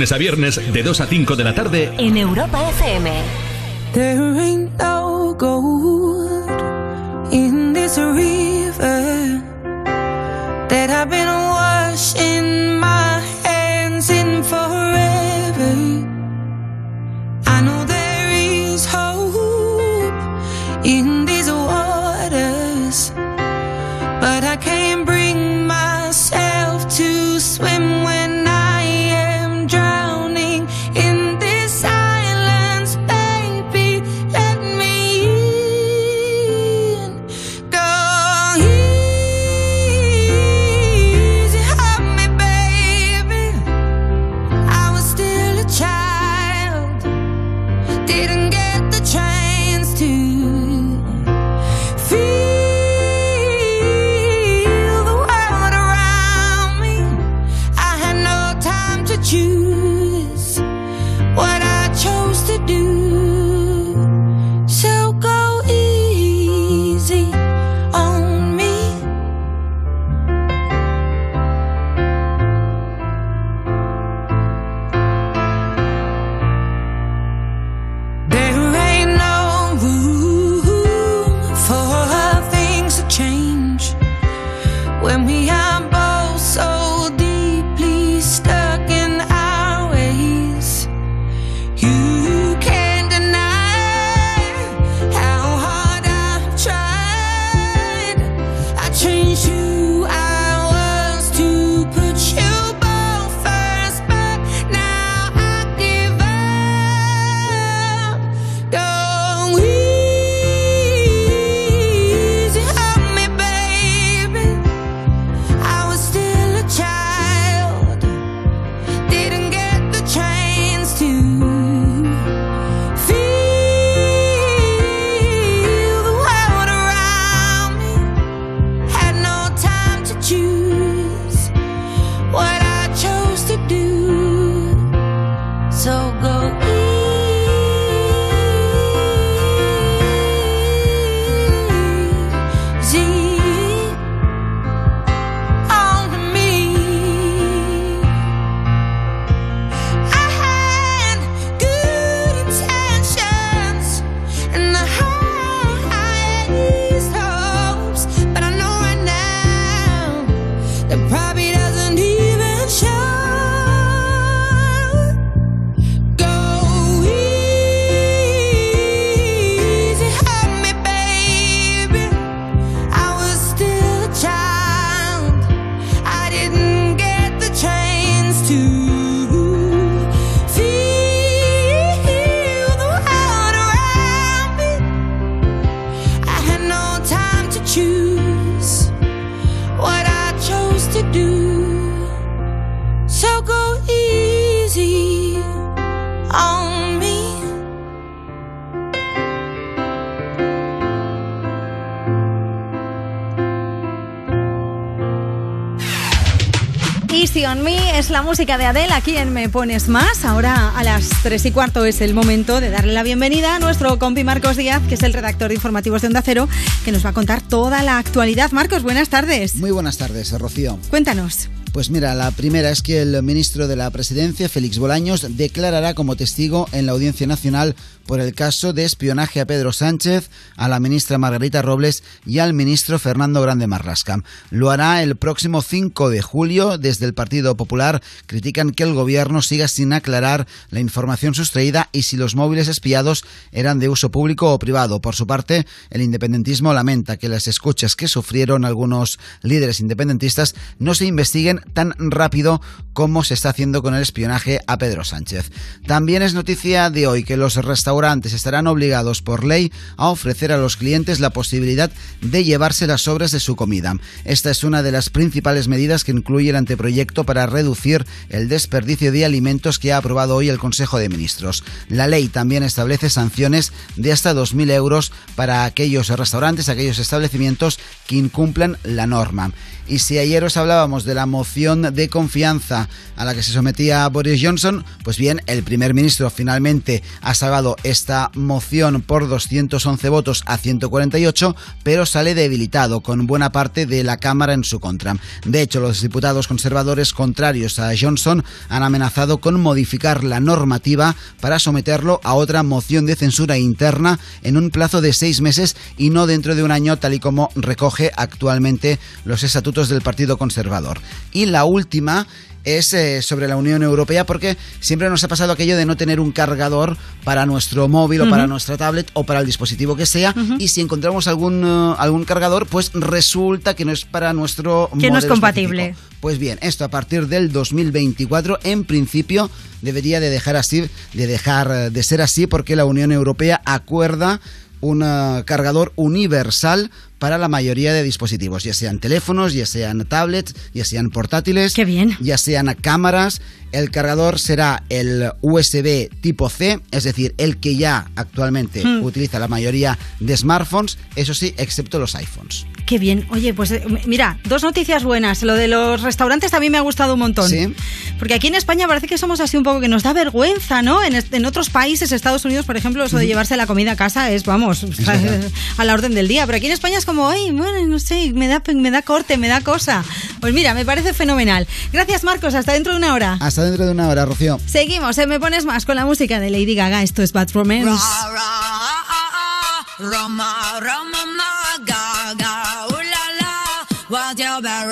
lunes a viernes de 2 a 5 de la tarde en Europa FM. Música de Adele aquí en Me Pones Más. Ahora a las 3 y cuarto es el momento de darle la bienvenida a nuestro compi Marcos Díaz, que es el redactor de informativos de Onda Cero, que nos va a contar toda la actualidad. Marcos, buenas tardes. Muy buenas tardes, Rocío. Cuéntanos. Pues mira, la primera es que el ministro de la Presidencia, Félix Bolaños, declarará como testigo en la Audiencia Nacional por el caso de espionaje a Pedro Sánchez, a la ministra Margarita Robles y al ministro Fernando Grande Marlasca. Lo hará el próximo 5 de julio. Desde el Partido Popular critican que el gobierno siga sin aclarar la información sustraída y si los móviles espiados eran de uso público o privado. Por su parte, el independentismo lamenta que las escuchas que sufrieron algunos líderes independentistas no se investiguen tan rápido como se está haciendo con el espionaje a Pedro Sánchez. También es noticia de hoy que los restaurantes estarán obligados por ley a ofrecer a los clientes la posibilidad de llevarse las sobras de su comida. Esta es una de las principales medidas que incluye el anteproyecto para reducir el desperdicio de alimentos que ha aprobado hoy el Consejo de Ministros. La ley también establece sanciones de hasta 2.000 euros para aquellos restaurantes, aquellos establecimientos que incumplan la norma. Y si ayer os hablábamos de la moción de confianza a la que se sometía Boris Johnson, pues bien, el primer ministro finalmente ha salvado esta moción por 211 votos a 148, pero sale debilitado con buena parte de la Cámara en su contra. De hecho, los diputados conservadores contrarios a Johnson han amenazado con modificar la normativa para someterlo a otra moción de censura interna en un plazo de seis meses y no dentro de un año, tal y como recoge actualmente los estatutos del Partido Conservador. Y la última es eh, sobre la Unión Europea porque siempre nos ha pasado aquello de no tener un cargador para nuestro móvil o para nuestra tablet o para el dispositivo que sea y si encontramos algún, eh, algún cargador pues resulta que no es para nuestro Que no es compatible. específico. Pues bien, esto a partir del 2024 en principio debería de dejar así, de dejar eh, de ser así porque la Unión Europea acuerda un cargador universal para la mayoría de dispositivos, ya sean teléfonos, ya sean tablets, ya sean portátiles, ya sean cámaras. El cargador será el USB tipo C, es decir, el que ya actualmente Hmm. utiliza la mayoría de smartphones, eso sí, excepto los iPhones. Qué bien. Oye, pues eh, mira, dos noticias buenas. Lo de los restaurantes también me ha gustado un montón. Sí. Porque aquí en España parece que somos así un poco que nos da vergüenza, ¿no? En, en otros países, Estados Unidos, por ejemplo, eso de llevarse la comida a casa es, vamos, verdad. a la orden del día. Pero aquí en España es como, ay, bueno, no sé, me da, me da corte, me da cosa. Pues mira, me parece fenomenal. Gracias, Marcos. Hasta dentro de una hora. Hasta dentro de una hora, Rocío. Seguimos, ¿eh? me pones más con la música de Lady Gaga. Esto es Bad Romance. Roma, Roma, ma, Gaga, ooh la la, what's your bad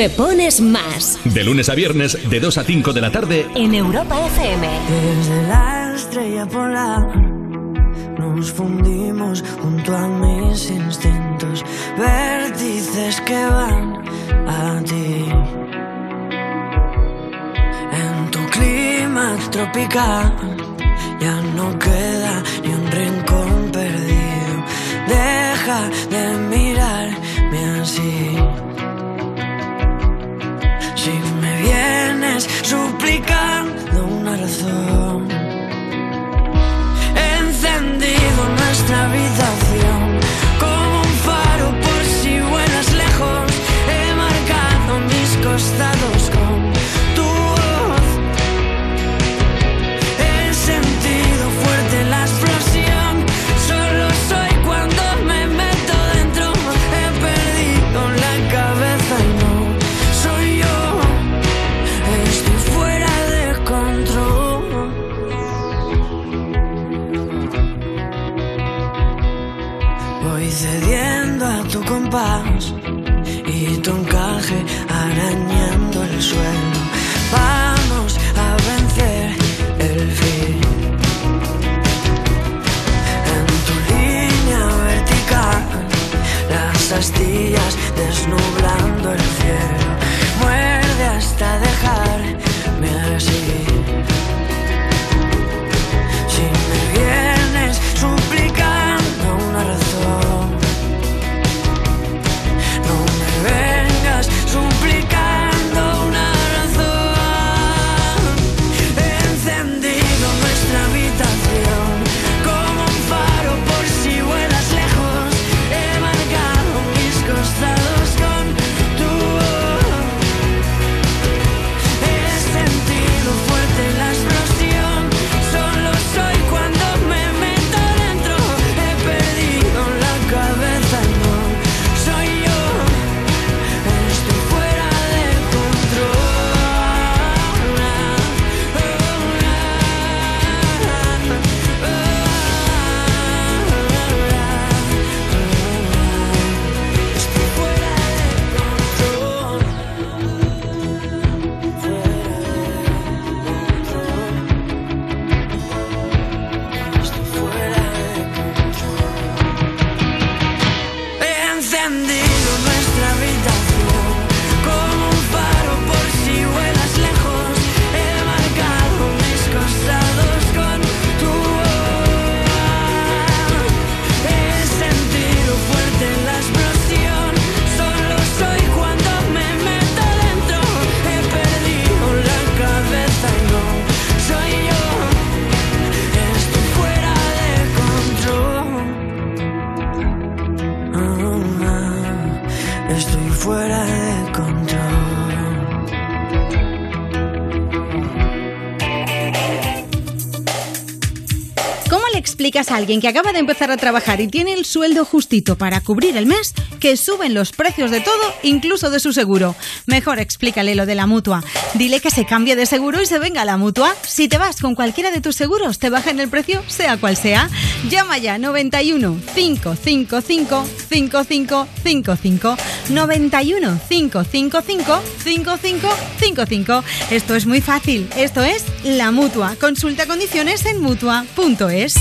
Me pones más. De lunes a viernes, de 2 a 5 de la tarde. En Europa FM. Desde la estrella polar nos fundimos junto a mis instintos, vértices que van a ti. En tu clima tropical ya no queda ni un rincón perdido. Deja de astillas explicas a alguien que acaba de empezar a trabajar y tiene el sueldo justito para cubrir el mes que suben los precios de todo, incluso de su seguro? Mejor explícale lo de la mutua. Dile que se cambie de seguro y se venga a la mutua. Si te vas con cualquiera de tus seguros, te bajan el precio, sea cual sea. Llama ya 91 555 5555 91 555 5555. Esto es muy fácil. Esto es la mutua. Consulta condiciones en mutua.es.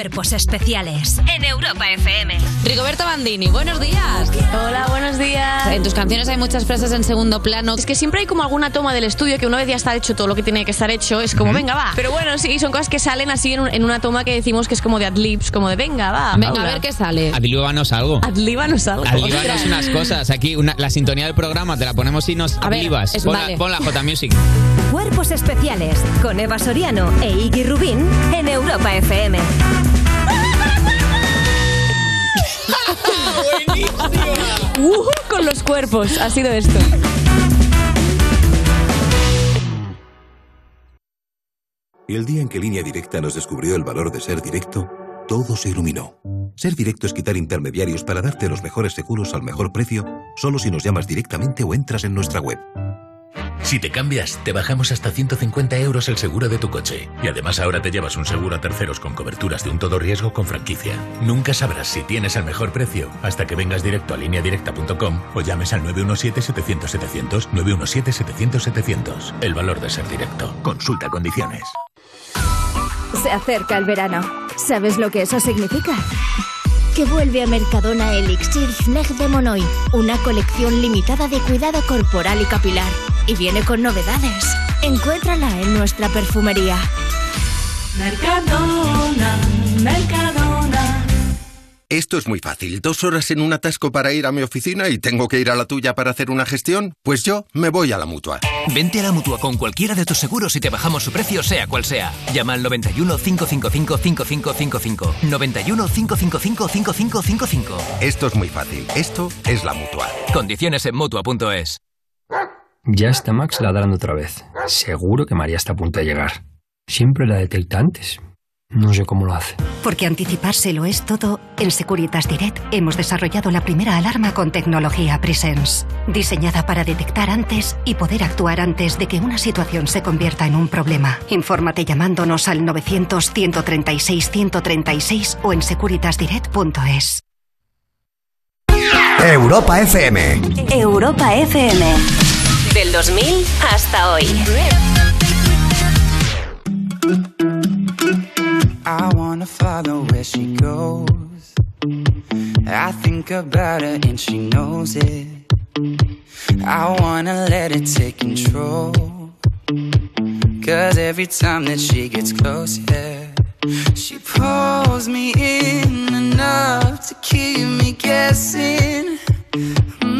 Cuerpos especiales en Europa FM. Rigoberto Bandini, buenos días. Hola, buenos días. En tus canciones hay muchas frases en segundo plano. Es que siempre hay como alguna toma del estudio que una vez ya está hecho todo lo que tiene que estar hecho, es como, venga, va. Pero bueno, sí, son cosas que salen así en, un- en una toma que decimos que es como de adlibs, como de, venga, va. Venga, Paula. a ver qué sale. Adlíbanos algo. Adlíbanos algo. Adlíbanos unas cosas. Aquí una- la sintonía del programa te la ponemos y nos adlibas. Pon, vale. pon la J Music. Cuerpos especiales con Eva Soriano e Iggy Rubín en Europa FM. Uh, con los cuerpos, ha sido esto. Y el día en que Línea Directa nos descubrió el valor de ser directo, todo se iluminó. Ser directo es quitar intermediarios para darte los mejores seguros al mejor precio, solo si nos llamas directamente o entras en nuestra web. Si te cambias, te bajamos hasta 150 euros el seguro de tu coche. Y además ahora te llevas un seguro a terceros con coberturas de un todo riesgo con franquicia. Nunca sabrás si tienes el mejor precio hasta que vengas directo a lineadirecta.com o llames al 917-700-700, 917-700-700. El valor de ser directo. Consulta condiciones. Se acerca el verano. ¿Sabes lo que eso significa? Que vuelve a Mercadona Elixir Sneg de Monoy, una colección limitada de cuidado corporal y capilar. Y viene con novedades. Encuéntrala en nuestra perfumería. Mercadona, Mercadona. Esto es muy fácil. Dos horas en un atasco para ir a mi oficina y tengo que ir a la tuya para hacer una gestión. Pues yo me voy a la mutua. Vente a la mutua con cualquiera de tus seguros y te bajamos su precio, sea cual sea. Llama al 91 555 5555. 91 555 5555. Esto es muy fácil. Esto es la mutua. Condiciones en mutua.es. Ya está Max ladrando otra vez. Seguro que María está a punto de llegar. Siempre la detecta antes. No sé cómo lo hace. Porque anticiparse lo es todo, en Securitas Direct hemos desarrollado la primera alarma con tecnología Presence, diseñada para detectar antes y poder actuar antes de que una situación se convierta en un problema. Infórmate llamándonos al 900 136 136 o en securitasdirect.es. Europa FM. Europa FM. Del 2000 hasta hoy. I wanna follow where she goes. I think about her and she knows it. I wanna let it take control. Cause every time that she gets close, yeah, she pulls me in enough to keep me guessing. Mm.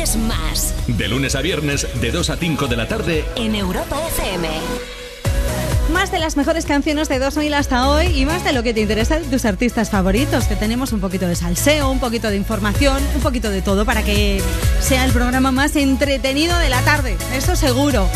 Más De lunes a viernes, de 2 a 5 de la tarde, en Europa FM. Más de las mejores canciones de 2000 hasta hoy y más de lo que te interesa de tus artistas favoritos, que tenemos un poquito de salseo, un poquito de información, un poquito de todo para que sea el programa más entretenido de la tarde, eso seguro.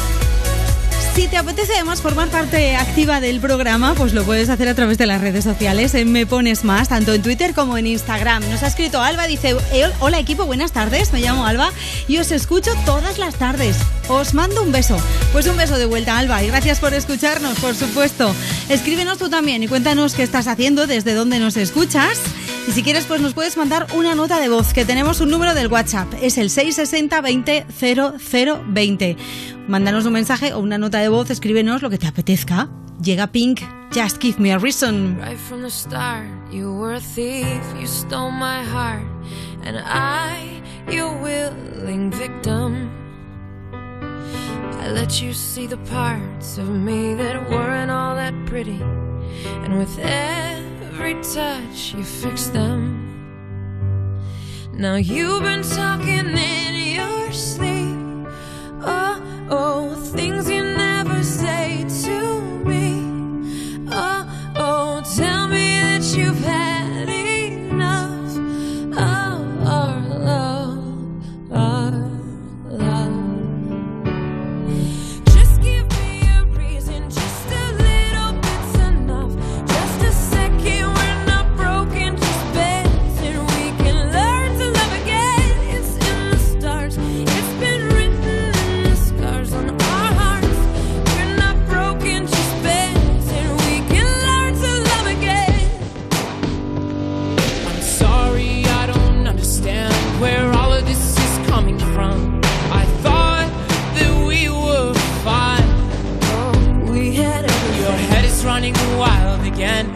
Si te apetece además formar parte activa del programa, pues lo puedes hacer a través de las redes sociales, en Me Pones Más, tanto en Twitter como en Instagram. Nos ha escrito Alba, dice, "Eh, hola equipo, buenas tardes, me llamo Alba y os escucho todas las tardes. Os mando un beso. Pues un beso de vuelta, Alba, y gracias por escucharnos, por supuesto. Escríbenos tú también y cuéntanos qué estás haciendo, desde dónde nos escuchas. Y si quieres, pues nos puedes mandar una nota de voz, que tenemos un número del WhatsApp, es el 660 20 0020. Mándanos un mensaje o una nota de voz, escríbenos lo que te apetezca. Llega Pink, Just Give Me a Reason. Right from the start, you were a thief, you stole my heart, and I, your willing victim. I let you see the parts of me that weren't all that pretty, and with every touch, you fixed them. Now you've been talking in your sleep. Oh, you've had again.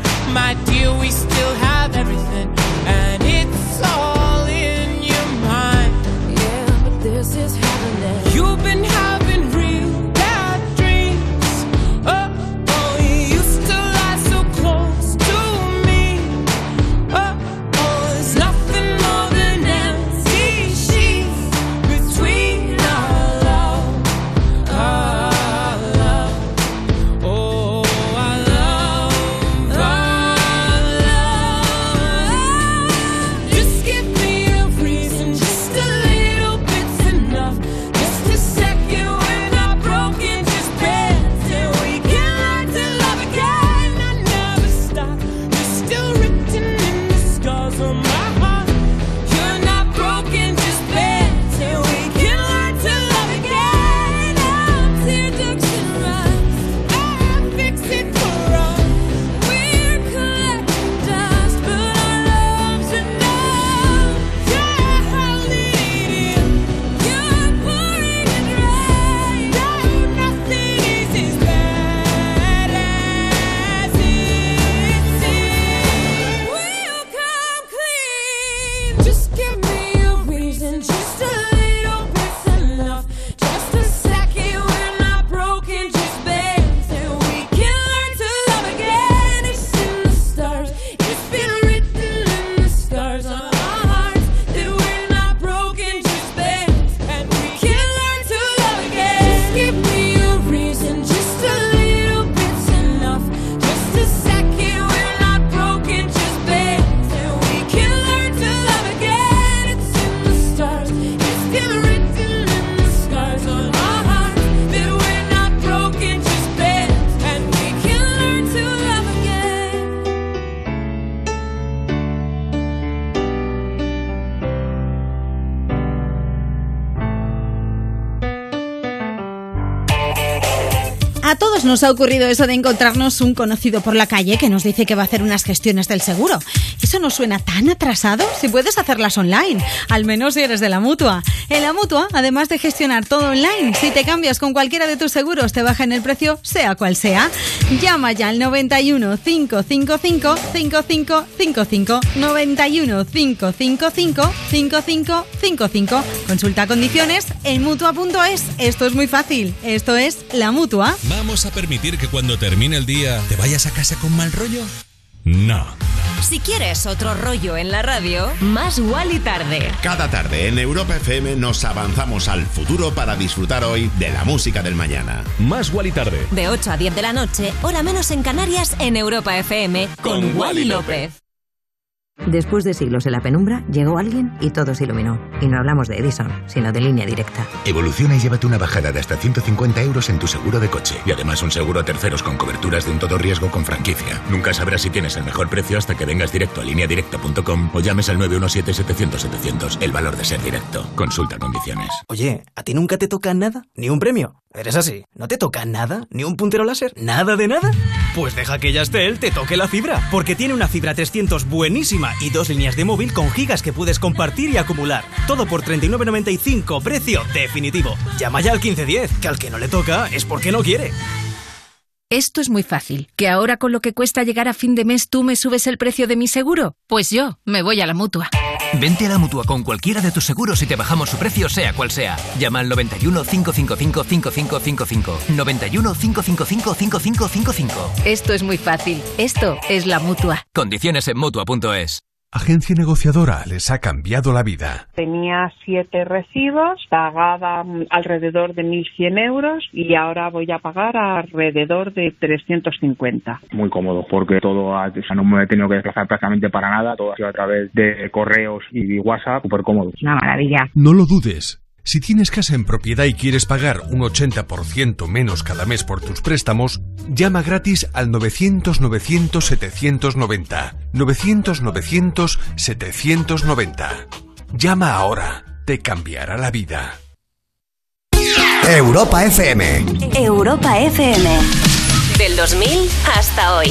Nos ha ocurrido eso de encontrarnos un conocido por la calle que nos dice que va a hacer unas gestiones del seguro. ¿Eso nos suena tan atrasado? Si puedes hacerlas online, al menos si eres de la mutua. En la mutua, además de gestionar todo online, si te cambias con cualquiera de tus seguros, te bajan el precio, sea cual sea. Llama ya al 91 555 5555 91 555 5555. Consulta condiciones en mutua.es. Esto es muy fácil. Esto es la mutua. ¿Vamos a permitir que cuando termine el día te vayas a casa con mal rollo? No. Si quieres otro rollo en la radio, más y tarde. Cada tarde en Europa FM nos avanzamos al futuro para disfrutar hoy de la música del mañana. Más y tarde. De 8 a 10 de la noche, hora menos en Canarias, en Europa FM, con, Con Wally Wally López. Después de siglos en la penumbra, llegó alguien y todo se iluminó. Y no hablamos de Edison, sino de línea directa. Evoluciona y llévate una bajada de hasta 150 euros en tu seguro de coche. Y además un seguro a terceros con coberturas de un todo riesgo con franquicia. Nunca sabrás si tienes el mejor precio hasta que vengas directo a lineadirecta.com o llames al 917-700-700. El valor de ser directo. Consulta condiciones. Oye, ¿a ti nunca te toca nada? ¿Ni un premio? ¿Eres así? ¿No te toca nada? ¿Ni un puntero láser? ¿Nada de nada? Pues deja que Yastel te toque la fibra, porque tiene una fibra 300 buenísima y dos líneas de móvil con gigas que puedes compartir y acumular. Todo por 39.95, precio definitivo. Llama ya al 1510, que al que no le toca es porque no quiere. Esto es muy fácil. ¿Que ahora con lo que cuesta llegar a fin de mes tú me subes el precio de mi seguro? Pues yo me voy a la mutua. Vente a la mutua con cualquiera de tus seguros y te bajamos su precio, sea cual sea. Llama al 91 555 5555. 91 555 5555. Esto es muy fácil. Esto es la mutua. Condiciones en mutua.es. Agencia negociadora les ha cambiado la vida. Tenía siete recibos, pagaba alrededor de 1.100 euros y ahora voy a pagar alrededor de 350. Muy cómodo porque todo, ha, no me he tenido que desplazar prácticamente para nada, todo ha sido a través de correos y WhatsApp, súper cómodo. Una maravilla. No lo dudes. Si tienes casa en propiedad y quieres pagar un 80% menos cada mes por tus préstamos, llama gratis al 900-900-790. 900-900-790. Llama ahora, te cambiará la vida. Europa FM. Europa FM. Del 2000 hasta hoy.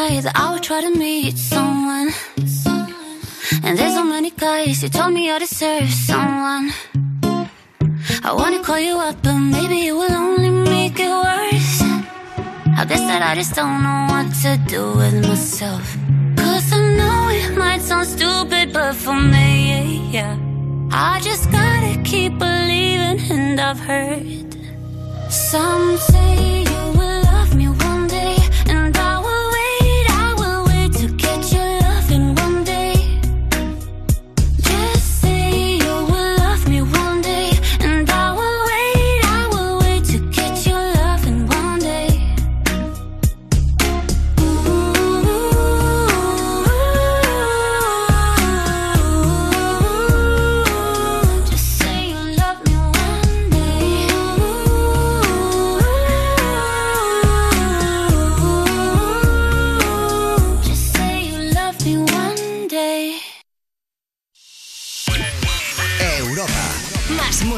promise that I will try to meet someone. And there's so many guys who told me I deserve someone. I wanna call you up, but maybe it will only make it worse. I guess that I just don't know what to do with myself. Cause I know it might sound stupid, but for me, yeah. I just gotta keep believing, and I've heard some say you will love me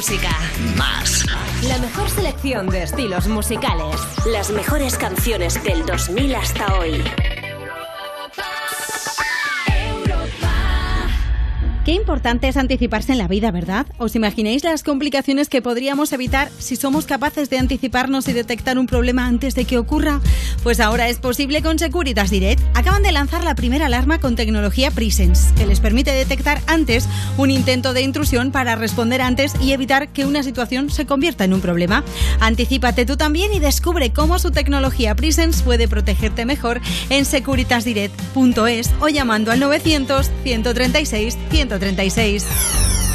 música. Más. La mejor selección de estilos musicales. Las mejores canciones del 2000 hasta hoy. Qué importante es anticiparse en la vida, ¿verdad? ¿Os imagináis las complicaciones que podríamos evitar si somos capaces de anticiparnos y detectar un problema antes de que ocurra? Pues ahora es posible con Securitas Direct. Acaban de lanzar la primera alarma con tecnología Presence, que les permite detectar antes un intento de intrusión para responder antes y evitar que una situación se convierta en un problema. Anticípate tú también y descubre cómo su tecnología Presence puede protegerte mejor en securitasdirect.es o llamando al 900 136 136.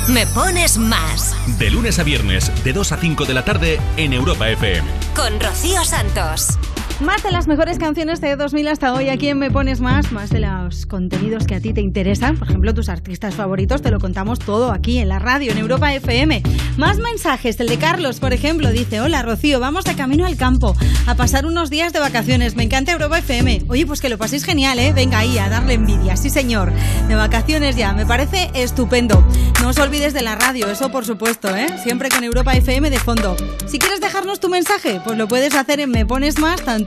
Me pones más. De lunes a viernes, de 2 a 5 de la tarde en Europa FM. Con Rocío Santos. Más de las mejores canciones de 2000 hasta hoy. ¿A quién me pones más? Más de los contenidos que a ti te interesan. Por ejemplo, tus artistas favoritos. Te lo contamos todo aquí en la radio, en Europa FM. Más mensajes. El de Carlos, por ejemplo, dice: Hola, Rocío, vamos de camino al campo a pasar unos días de vacaciones. Me encanta Europa FM. Oye, pues que lo paséis genial, ¿eh? Venga ahí a darle envidia. Sí, señor. De vacaciones ya. Me parece estupendo. No os olvides de la radio, eso por supuesto, ¿eh? Siempre con Europa FM de fondo. Si quieres dejarnos tu mensaje, pues lo puedes hacer en Me Pones Más, tanto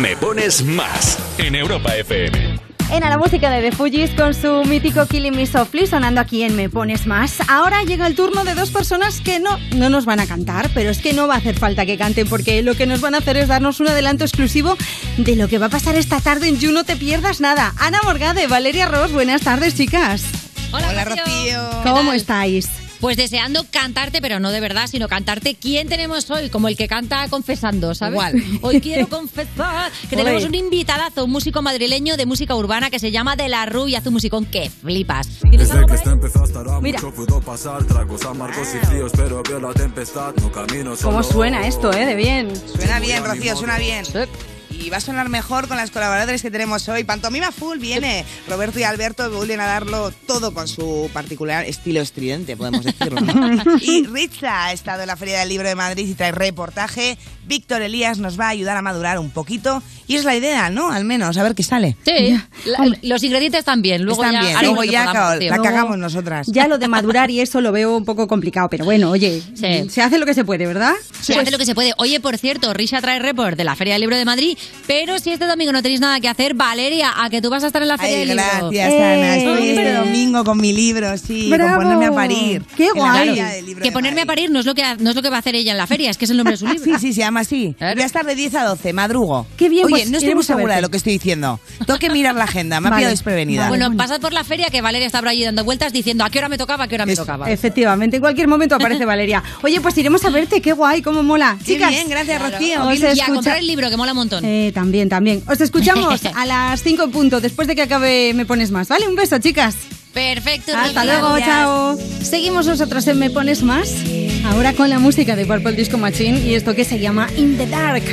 Me pones más en Europa FM. En a la música de The Fugees con su mítico Killing Me Softly sonando aquí en Me Pones Más. Ahora llega el turno de dos personas que no, no nos van a cantar, pero es que no va a hacer falta que canten porque lo que nos van a hacer es darnos un adelanto exclusivo de lo que va a pasar esta tarde en You No Te Pierdas Nada. Ana Morgade, Valeria Ross, buenas tardes chicas. Hola, Rocío. ¿Cómo estáis? Pues deseando cantarte, pero no de verdad, sino cantarte quién tenemos hoy, como el que canta confesando, ¿sabes? Igual. Hoy quiero confesar que tenemos un invitadazo, un músico madrileño de música urbana que se llama De La Rue y hace un musicón que flipas. ¿Tienes algo por ahí? Mira. pudo pasar, tragos amargos y fríos, pero vio la tempestad, no camino solo. ¿Cómo suena esto, eh? De bien. Suena bien, Rocío, suena bien. Y va a sonar mejor con las colaboradores que tenemos hoy. Pantomima Full viene. Roberto y Alberto vuelven a darlo todo con su particular estilo estridente, podemos decirlo. ¿no? y Ritza ha estado en la Feria del Libro de Madrid y trae reportaje. Víctor Elías nos va a ayudar a madurar un poquito. Y es la idea, ¿no? Al menos, a ver qué sale. Sí, la- los ingredientes están bien. Luego Están ya, bien, luego ya podamos, la cagamos nosotras. Ya lo de madurar y eso lo veo un poco complicado, pero bueno, oye, se hace lo que se puede, ¿verdad? Se hace lo que se puede. Oye, por cierto, Risha trae report de la Feria del Libro de Madrid, pero si este domingo no tenéis nada que hacer, Valeria, a que tú vas a estar en la Feria Ay, del Libro. gracias, Ana. Estoy este Hombre. domingo con mi libro, sí, Bravo. con ponerme a parir. Qué guay. Que ponerme a parir no es lo que no es lo que va a hacer ella en la feria, es que es el nombre de su libro. Sí, sí, se llama así. Voy a estar de 10 a 12, madrugo. Qué bien, Oye, pues no estoy muy segura verte. de lo que estoy diciendo. Tengo que mirar la agenda, me ha Vale. pillado desprevenida. Bueno, pasad por la feria que Valeria está por allí dando vueltas diciendo a qué hora me tocaba, a qué hora me tocaba. Efectivamente, en cualquier momento aparece Valeria. Oye, pues iremos a verte, qué guay, cómo mola. Qué Chicas, bien, gracias, Rocío. Y a comprar el libro, que mola un montón. Eh, también, también. Os escuchamos a las 5 en punto, después de que acabe Me Pones Más. ¿Vale? Un beso, chicas. Perfecto. Hasta luego, chao. Seguimos nosotros en Me Pones Más, ahora con la música de Purple Disco Machine y esto que se llama In the Dark.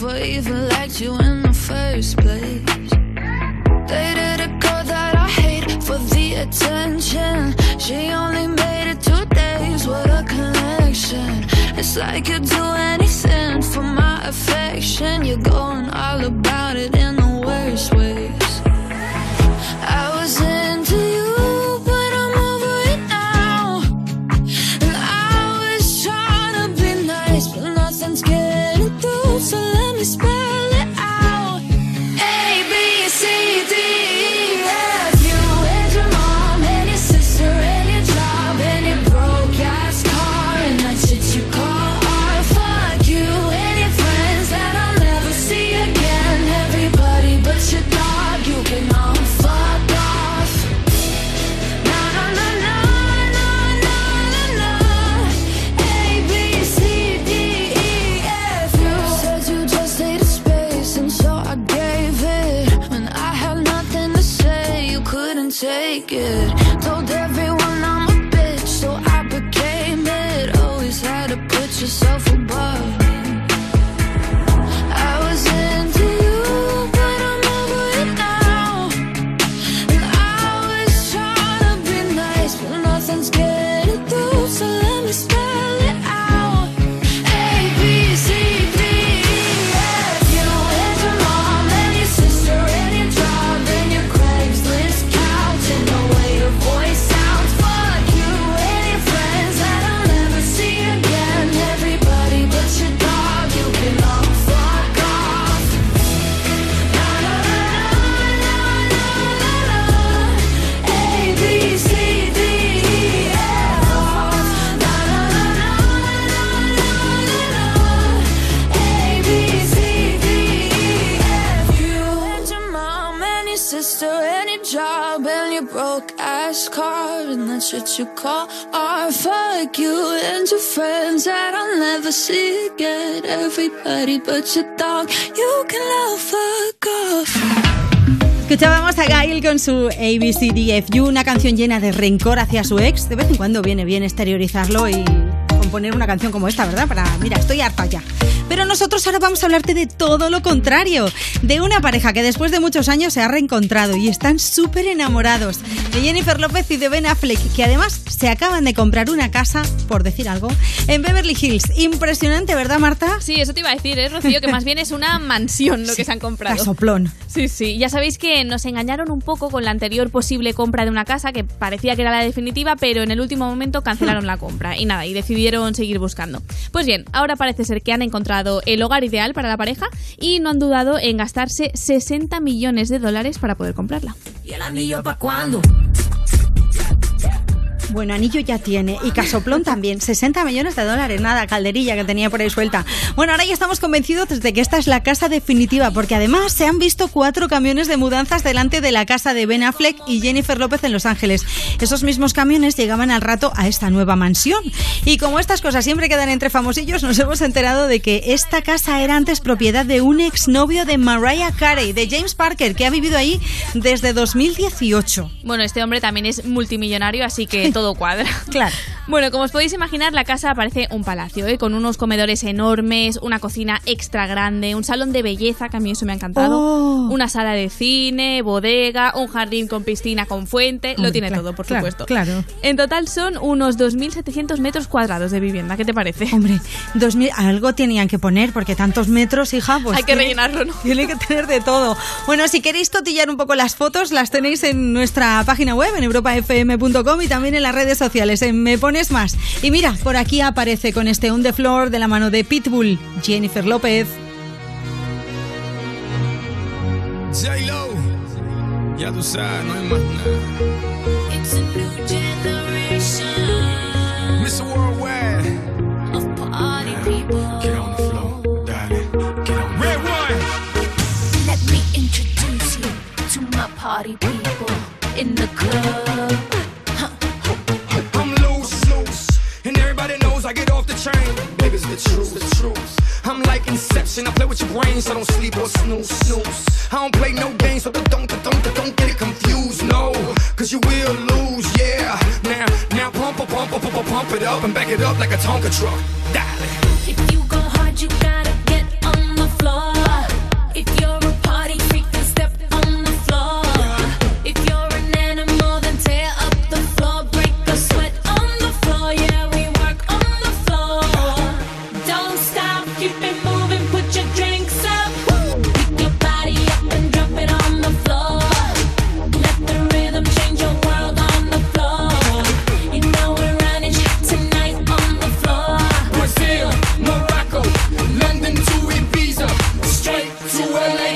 Never even liked you in the first place. Dated a girl that I hate for the attention. She only made it two days, what a connection. It's like you'd do anything for my affection. You're that you call. Fuck you and your friends that I'll never see again. Everybody but your dog, you can love fuck off. Escuchábamos a Gail con su ABCDFU, una canción llena de rencor hacia su ex. De vez en cuando viene bien exteriorizarlo y componer una canción como esta, ¿verdad? Para, mira, estoy harta ya. Pero nosotros ahora vamos a hablarte de todo lo contrario, de una pareja que después de muchos años se ha reencontrado y están súper enamorados, de Jennifer López y de Ben Affleck, que además se acaban de comprar una casa, por decir algo, en Beverly Hills. Impresionante, ¿verdad, Marta? Sí, eso te iba a decir, ¿eh, Rocío? Que más bien es una mansión lo que se han comprado. Casoplón. Sí, sí. Ya sabéis que nos engañaron un poco con la anterior posible compra de una casa que parecía que era la definitiva, pero en el último momento cancelaron la compra y nada, y decidieron seguir buscando. Pues bien, ahora parece ser que han encontrado el hogar ideal para la pareja y no han dudado en gastarse 60 millones de dólares para poder comprarla. ¿Y el anillo para cuándo? Bueno, anillo ya tiene y casoplón también. 60 millones de dólares, nada, calderilla que tenía por ahí suelta. Bueno, ahora ya estamos convencidos de que esta es la casa definitiva, porque además se han visto cuatro camiones de mudanzas delante de la casa de Ben Affleck y Jennifer López en Los Ángeles. Esos mismos camiones llegaban al rato a esta nueva mansión. Y como estas cosas siempre quedan entre famosillos, nos hemos enterado de que esta casa era antes propiedad de un exnovio de Mariah Carey, de James Parker, que ha vivido ahí desde 2018. Bueno, este hombre también es multimillonario, así que todo cuadra. Claro. Bueno, como os podéis imaginar, la casa parece un palacio, ¿eh? con unos comedores enormes, una cocina extra grande, un salón de belleza, que a mí eso me ha encantado, Oh. una sala de cine, bodega, un jardín con piscina, con fuente, lo tiene claro, todo, por claro, supuesto. claro. En total son unos 2.700 metros cuadrados de vivienda, ¿qué te parece? Hombre, 2000, algo tenían que poner, porque tantos metros, hija, pues. Hay que tiene- rellenarlo, ¿no? Tiene que tener de todo. Bueno, si queréis cotillar un poco las fotos, las tenéis en nuestra página web, en europafm.com y también en las redes sociales, en Me Pones Más. Y mira, por aquí aparece con este On the Floor de la mano de Pitbull, Jennifer López. J-Lo, ya tú sabes, no hay más nada. It's a new generation Mr. Worldwide, of party people. get on the floor, dale, get on Red one. party people in the club. I get off the train. Baby, it's the truth, the truth. I'm like Inception, I play with your brain, so don't sleep or snooze, snooze. I don't play no games, so don't, don't, don't, get it confused, no. Cause you will lose, yeah. Now, now pump, pump, pump, pump, pump, it up and back it up like a Tonka truck. If you go hard, you gotta get on the floor. If you're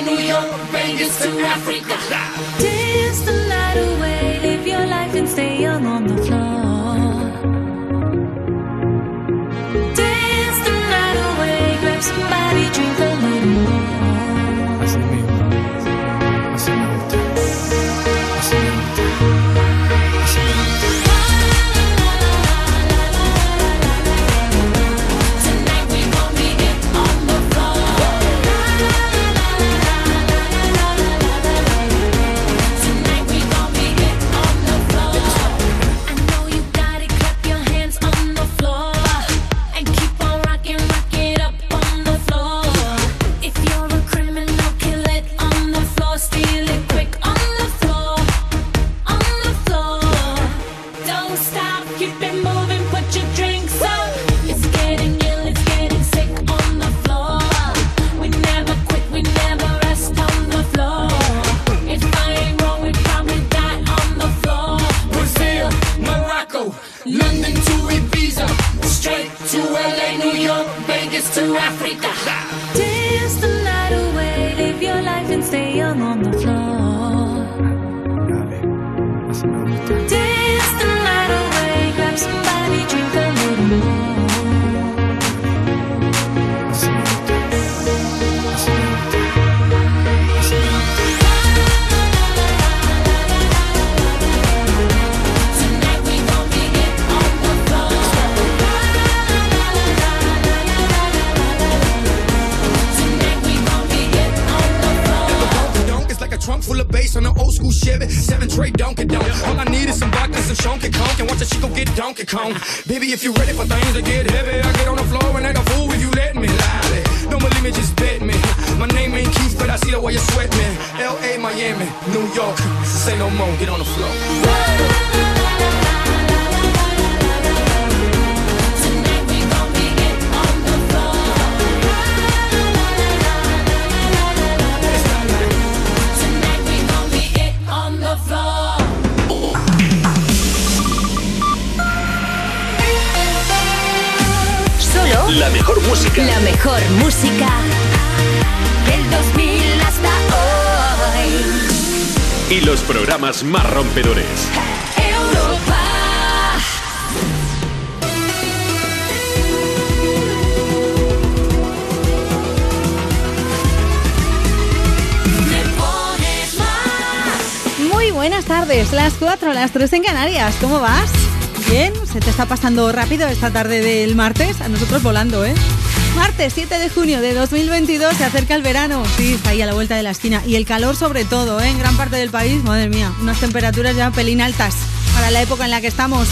New York, Vegas to Africa. Dance the night away, live your life and stay young on the floor. Dance the night away, grab somebody, ¿Cómo vas? Bien, se te está pasando rápido esta tarde del martes, a nosotros volando, ¿eh? Martes 7 de junio de 2022, se acerca el verano, sí, está ahí a la vuelta de la esquina. Y el calor sobre todo, ¿eh? En gran parte del país, madre mía, unas temperaturas ya pelín altas para la época en la que estamos.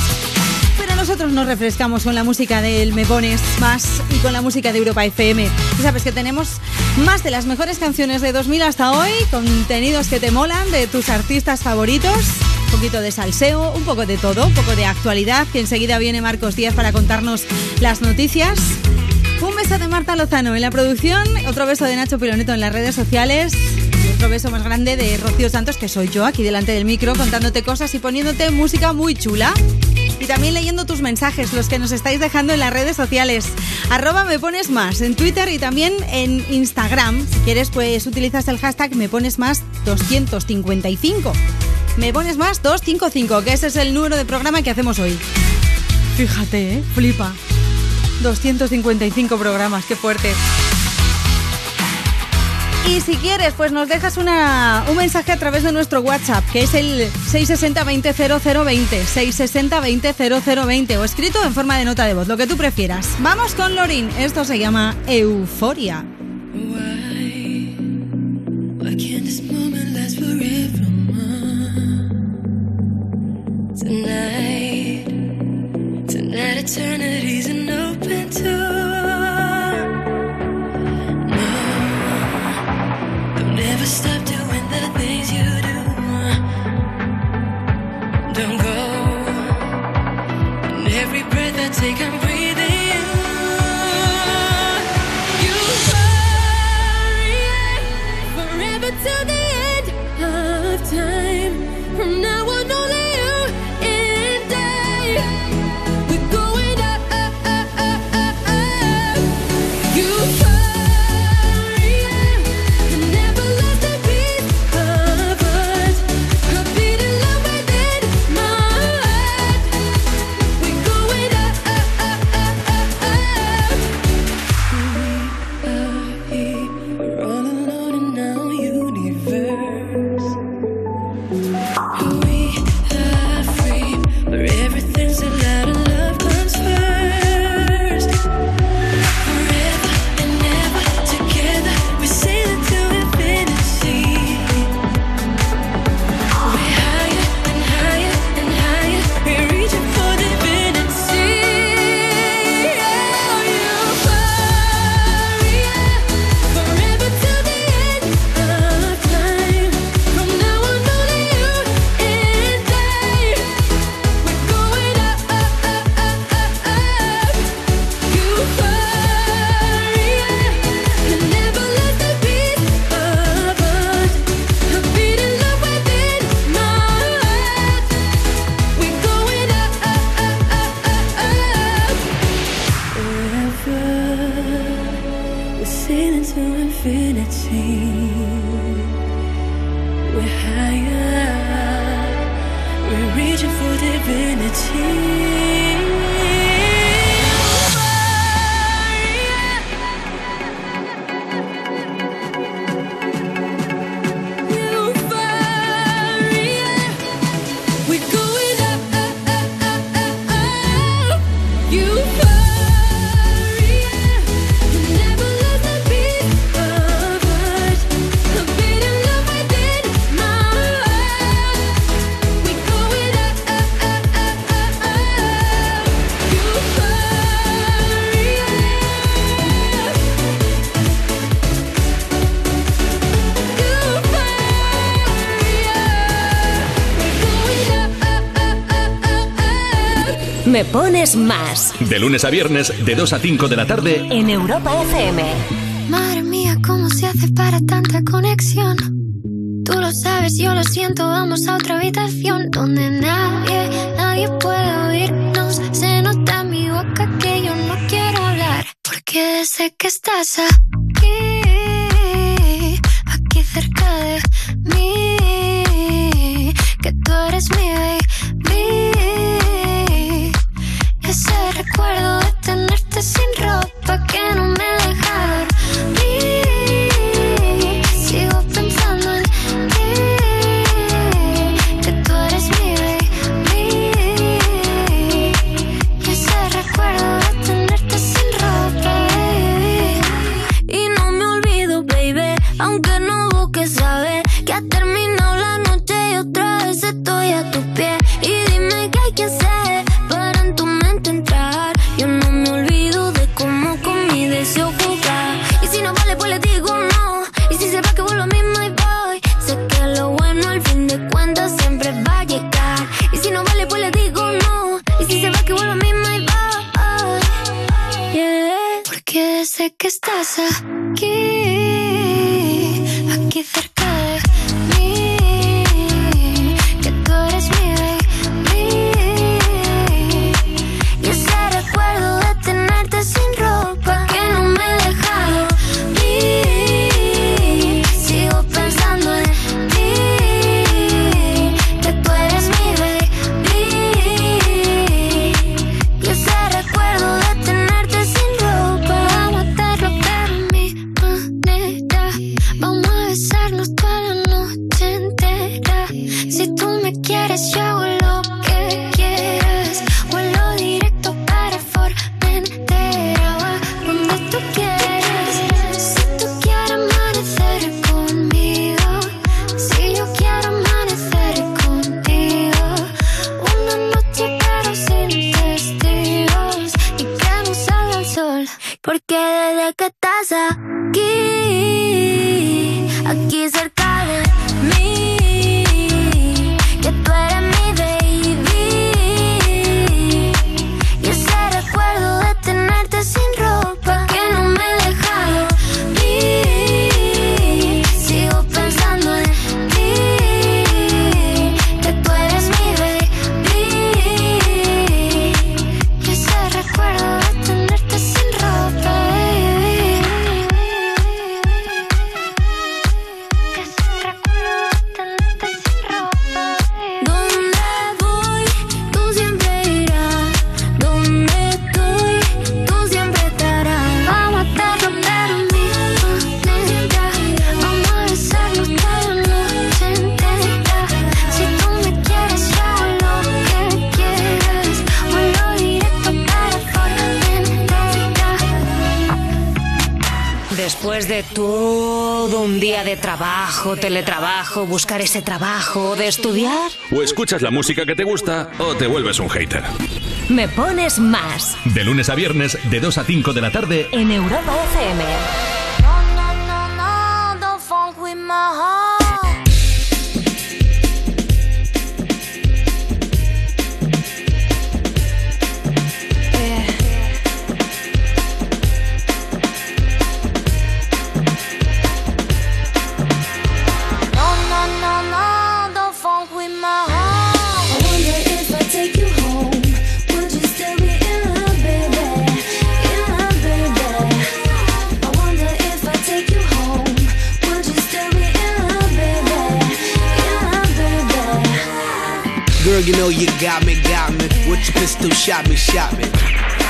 Pero nosotros nos refrescamos con la música del Me Pones Más y con la música de Europa FM. Y sabes que tenemos más de las mejores canciones de 2000 hasta hoy, contenidos que te molan de tus artistas favoritos, poquito de salseo, un poco de todo, un poco de actualidad, que enseguida viene Marcos Díaz para contarnos las noticias. Un beso de Marta Lozano en la producción, otro beso de Nacho Piloneto en las redes sociales. y Otro beso más grande de Rocío Santos, que soy yo aquí delante del micro, contándote cosas y poniéndote música muy chula. Y también leyendo tus mensajes, los que nos estáis dejando en las redes sociales. Arroba me pones más en Twitter y también en Instagram. Si quieres, pues utilizas el hashtag me pones más 255. Me pones más 255, que ese es el número de programa que hacemos hoy. Fíjate, ¿eh? flipa. 255 programas, qué fuerte. Y si quieres, pues nos dejas una, un mensaje a través de nuestro WhatsApp, que es el 660-200020, 660-200020, o escrito en forma de nota de voz, lo que tú prefieras. Vamos con Lorin, esto se llama Euforia. Lunes Más. De lunes a viernes, de 2 a 5 de la tarde. En Europa FM. Madre mía, ¿cómo se hace para tanta conexión? Tú lo sabes, yo lo siento, vamos a otra habitación donde nadie, nadie puede oírnos. Se nota en mi boca que yo no quiero hablar, porque desde que estás a teletrabajo, buscar ese trabajo, de estudiar, O escuchas la música que te gusta o te vuelves un hater. me pones más De lunes a viernes, de 2 a 5 de la tarde, en Europa FM. Girl, you know you got me, got me. With your pistol, shot me, shot me.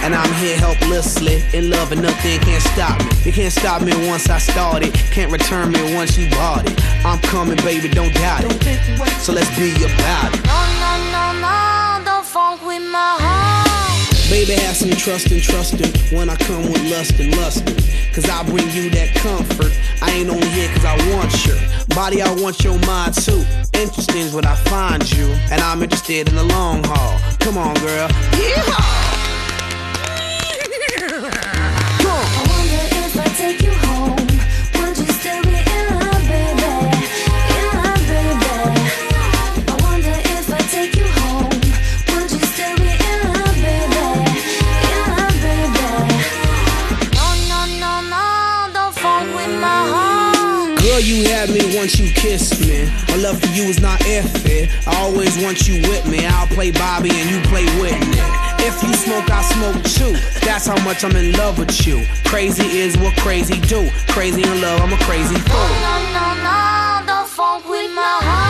And I'm here helplessly, in love and nothing can't stop me. You can't stop me once I started, can't return me once you bought it. I'm coming, baby, don't doubt it. So let's be about it. No, no, no, no, don't funk with my heart. Baby, have some trust and trusting when I come with lust and lusting. Cause I bring you that comfort. I ain't on here cause I want your body, I want your mind too. Interesting is when I find you, and I'm interested in the long haul. Come on, girl. Yeehaw! You had me once you kissed me. My love for you is not if it. I always want you with me. I'll play Bobby and you play Whitney. If you smoke, I smoke too. That's how much I'm in love with you. Crazy is what crazy do. Crazy in love, I'm a crazy fool. No, no, no, don't funk with my heart.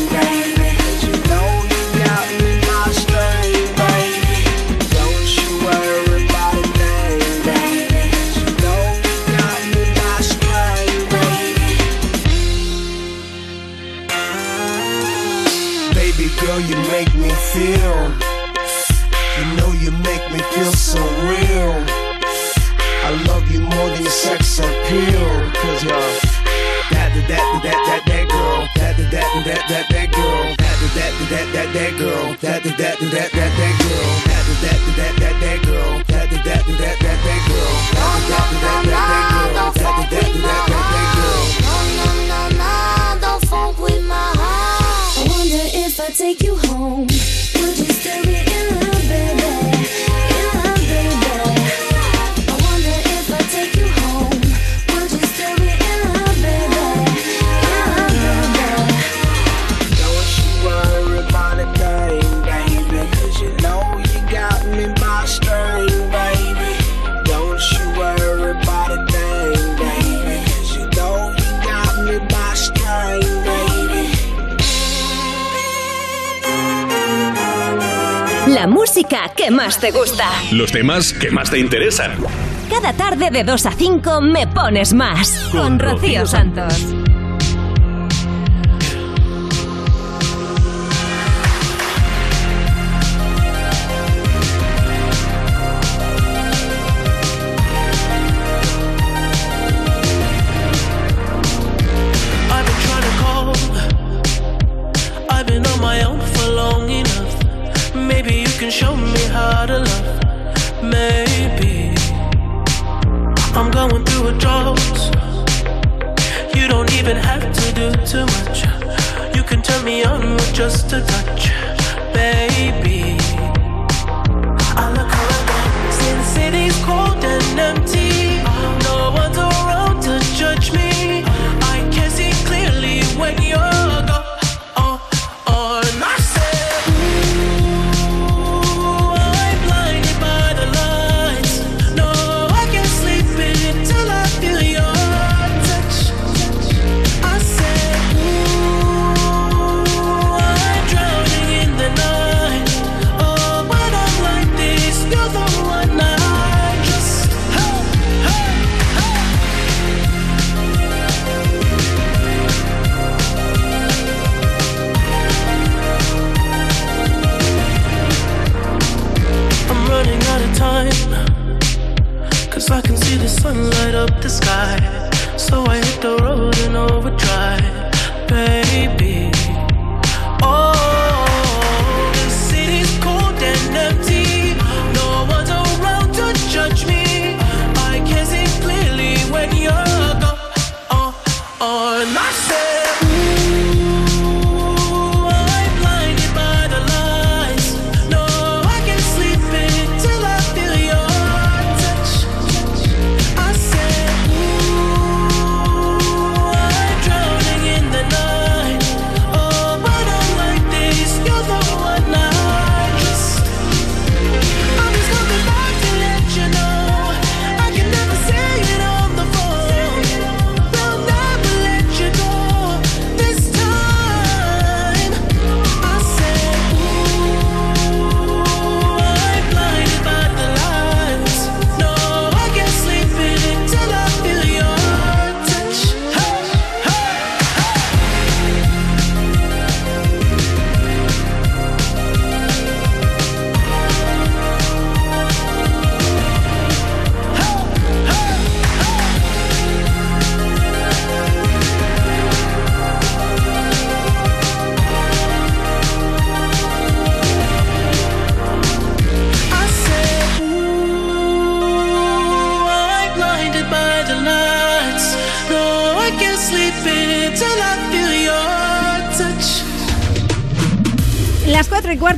you make me feel. You know you make me feel so real. I love you more than sex appeal. Cause you're that, that, that, that, that, that girl. That, that, that, that, that, that girl. That, that, that, that, that, girl. That, that, that, that, that, girl. That, that, that, that, that, girl. That, that, that, that, that, girl. That, that, that, that, that, girl. That, that, that, that, that girl. No, no, no, no, don't funk with my heart. Wonder if I take you home, would you still be in love, baby? Música que más te gusta. los temas que más te interesan. Cada tarde de 2 a 5 me pones más. Con Rocío Santos. Show me how to love. Maybe I'm going through a drought. You don't even have to do too much. You can turn me on with just a touch, baby. I look around, the city's cold and empty.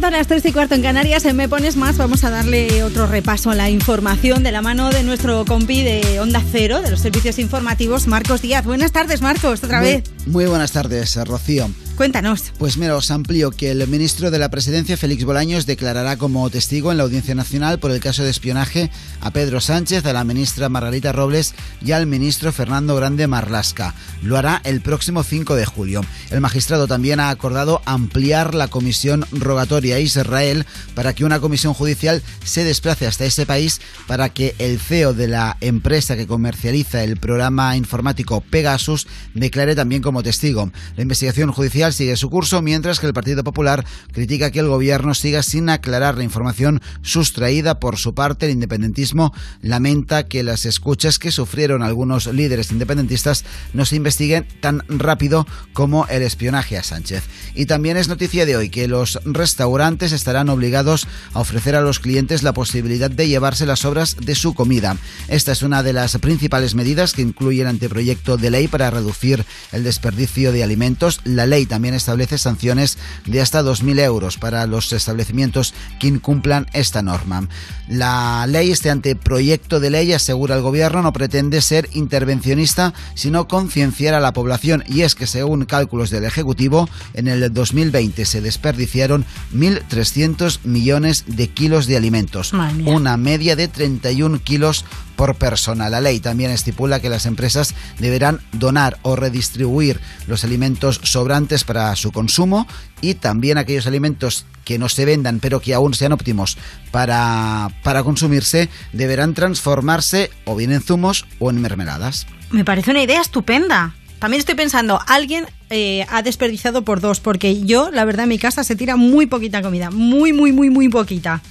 4 y cuarto, las 3 y cuarto en Canarias, en Me Pones Más, vamos a darle otro repaso a la información de la mano de nuestro compi de Onda Cero, de los servicios informativos, Marcos Díaz. Buenas tardes, Marcos, otra Muy- vez. Muy buenas tardes, Rocío. Cuéntanos. Pues mira, os amplío que el ministro de la Presidencia, Félix Bolaños, declarará como testigo en la Audiencia Nacional por el caso de espionaje a Pedro Sánchez, a la ministra Margarita Robles y al ministro Fernando Grande Marlasca. Lo hará el próximo 5 de julio. El magistrado también ha acordado ampliar la comisión rogatoria a Israel para que una comisión judicial se desplace hasta ese país para que el CEO de la empresa que comercializa el programa informático Pegasus declare también como testigo. La investigación judicial sigue su curso, mientras que el Partido Popular critica que el gobierno siga sin aclarar la información sustraída por su parte. El independentismo lamenta que las escuchas que sufrieron algunos líderes independentistas no se investiguen tan rápido como el espionaje a Sánchez. Y también es noticia de hoy que los restaurantes estarán obligados a ofrecer a los clientes la posibilidad de llevarse las sobras de su comida. Esta es una de las principales medidas que incluye el anteproyecto de ley para reducir el desperdicio de alimentos. La ley también establece sanciones de hasta 2.000 euros para los establecimientos que incumplan esta norma. La ley, este anteproyecto de ley, asegura el gobierno, no pretende ser intervencionista, sino concienciar a la población. Y es que, según cálculos del Ejecutivo, en el 2020 se desperdiciaron 1.300 millones de kilos de alimentos, una media de 31 kilos por persona. La ley también estipula que las empresas deberán donar o redistribuir los alimentos sobrantes para su consumo y también aquellos alimentos que no se vendan pero que aún sean óptimos para, para consumirse deberán transformarse o bien en zumos o en mermeladas. Me parece una idea estupenda. También estoy pensando, alguien eh, ha desperdiciado por dos, porque yo, la verdad, en mi casa se tira muy poquita comida, muy, muy, muy, muy poquita.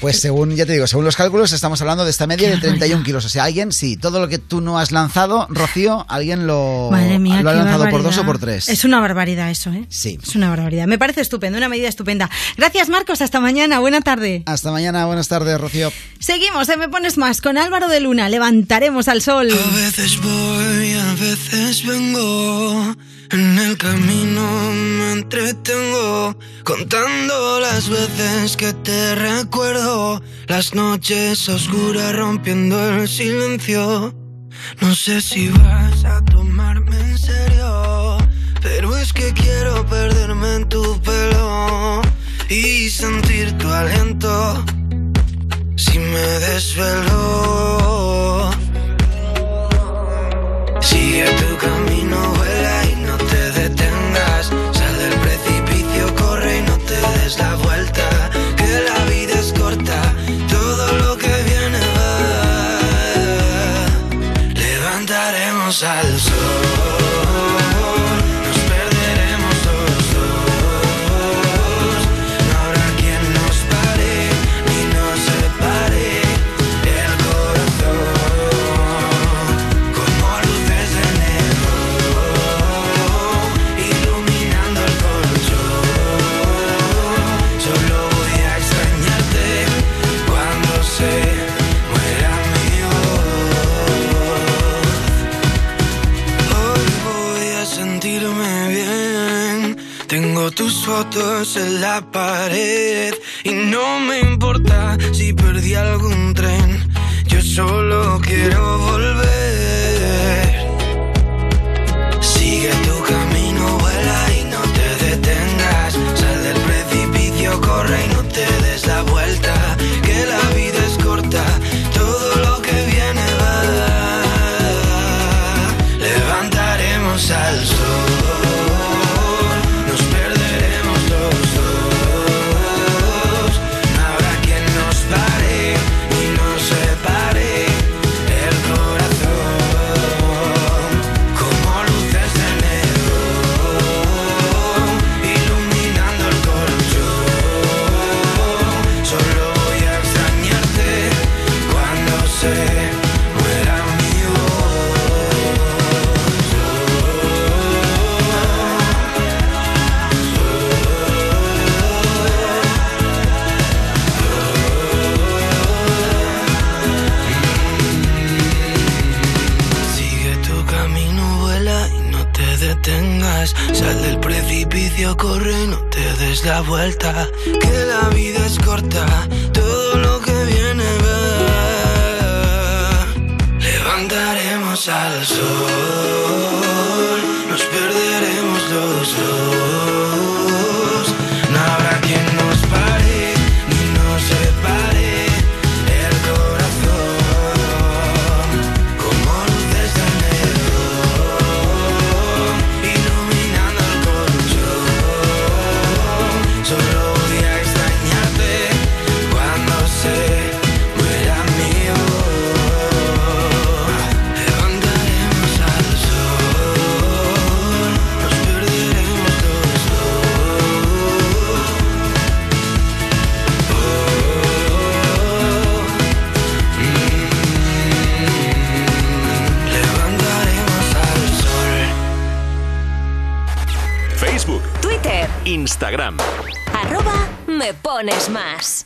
Pues según, ya te digo, según los cálculos estamos hablando de esta media de 31 kilos. O sea, alguien, sí, todo lo que tú no has lanzado, Rocío, alguien lo, Madre mía, lo ha lanzado por dos o por tres. Es una barbaridad eso, ¿eh? Sí. Es una barbaridad. Me parece estupendo, una medida estupenda. Gracias, Marcos. Hasta mañana. Buena tarde. Hasta mañana. Buenas tardes, Rocío. Seguimos, en Me Pones Más con Álvaro de Luna. Levantaremos al sol. A veces voy, a veces vengo. En el camino me entretengo contando las veces que te recuerdo. Las noches oscuras rompiendo el silencio. No sé si vas a tomarme en serio, pero es que quiero perderme en tu pelo y sentir tu aliento. Si me desvelo. Sigue tu camino, Levantaremos al fotos en la pared y no me importa si perdí algún tren. Yo solo quiero volver. Sigue tu camino, vuela y no te detengas. Sal del precipicio, corre y no te des la vuelta. Precipicio, corre no te des la vuelta. Que la vida es corta, todo lo que viene va. Levantaremos al sol, más.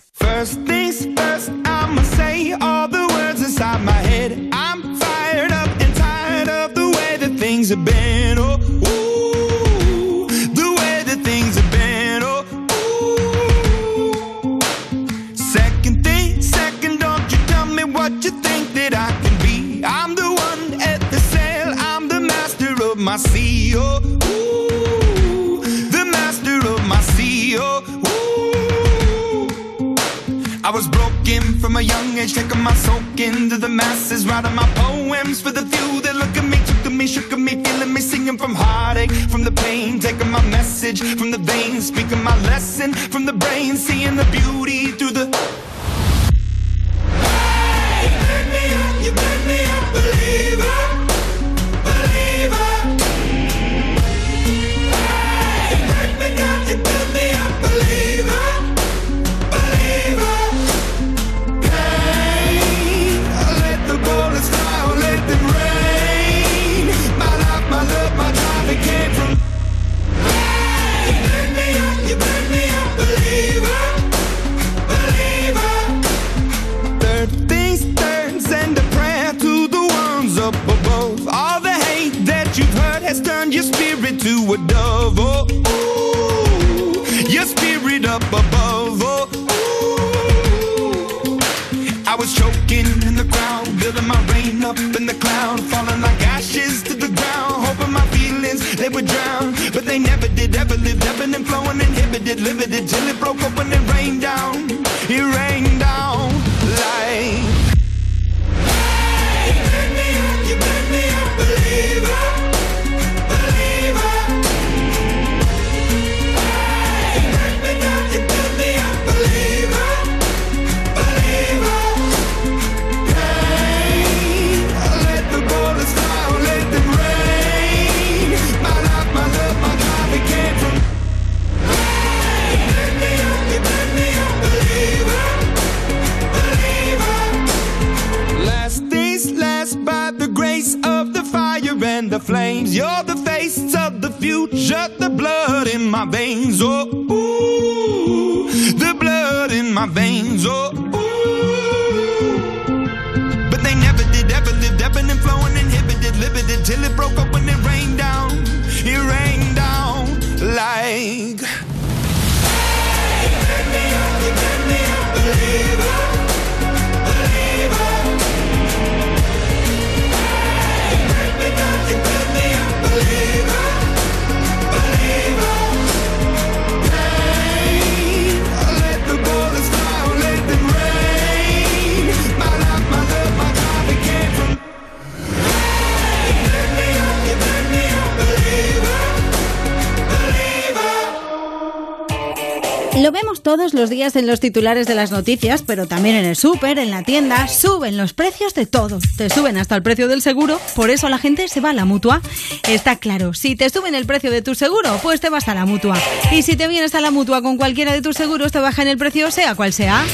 En los titulares de las noticias, pero también en el súper, en la tienda, suben los precios de todo. Te suben hasta el precio del seguro, por eso la gente se va a la mutua. Está claro, si te suben el precio de tu seguro, pues te vas a la mutua. Y si te vienes a la mutua con cualquiera de tus seguros, te bajan el precio, sea cual sea.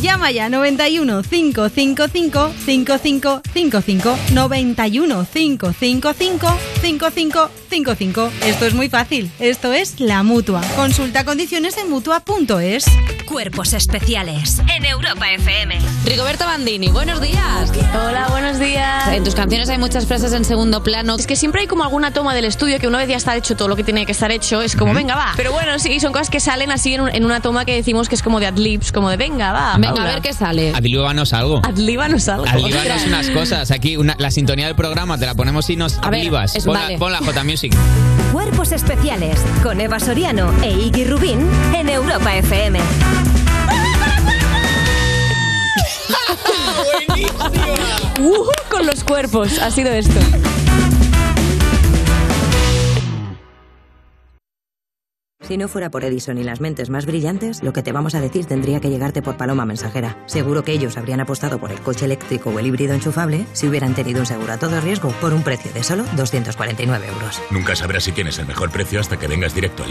Llama ya 91 555 5555 91 555 5555. Esto es muy fácil. Esto es la mutua. Consulta condiciones en mutua.es. Cuerpos especiales en Europa FM. Rigoberto Bandini, buenos días. Hola, buenos días. En tus canciones hay muchas frases en segundo plano. Es que siempre hay como alguna toma del estudio que una vez ya está hecho todo lo que tiene que estar hecho, es como, venga, va. Pero bueno, sí, son cosas que salen así en, un- en una toma que decimos que es como de adlibs, como de, venga, va. Venga, Paula. a ver qué sale. Adlíbanos algo. Adlíbanos algo. Adlíbanos unas cosas. Aquí una- la sintonía del programa te la ponemos y nos adlibas. es- Pon, vale. la, pon la J Music. Cuerpos especiales con Eva Soriano e Iggy Rubín en Europa FM. Ujú, con los cuerpos, ha sido esto. Si no fuera por Edison y las mentes más brillantes, lo que te vamos a decir tendría que llegarte por paloma mensajera. Seguro que ellos habrían apostado por el coche eléctrico o el híbrido enchufable si hubieran tenido un seguro a todo riesgo por un precio de solo 249 euros. Nunca sabrás si tienes el mejor precio hasta que vengas directo a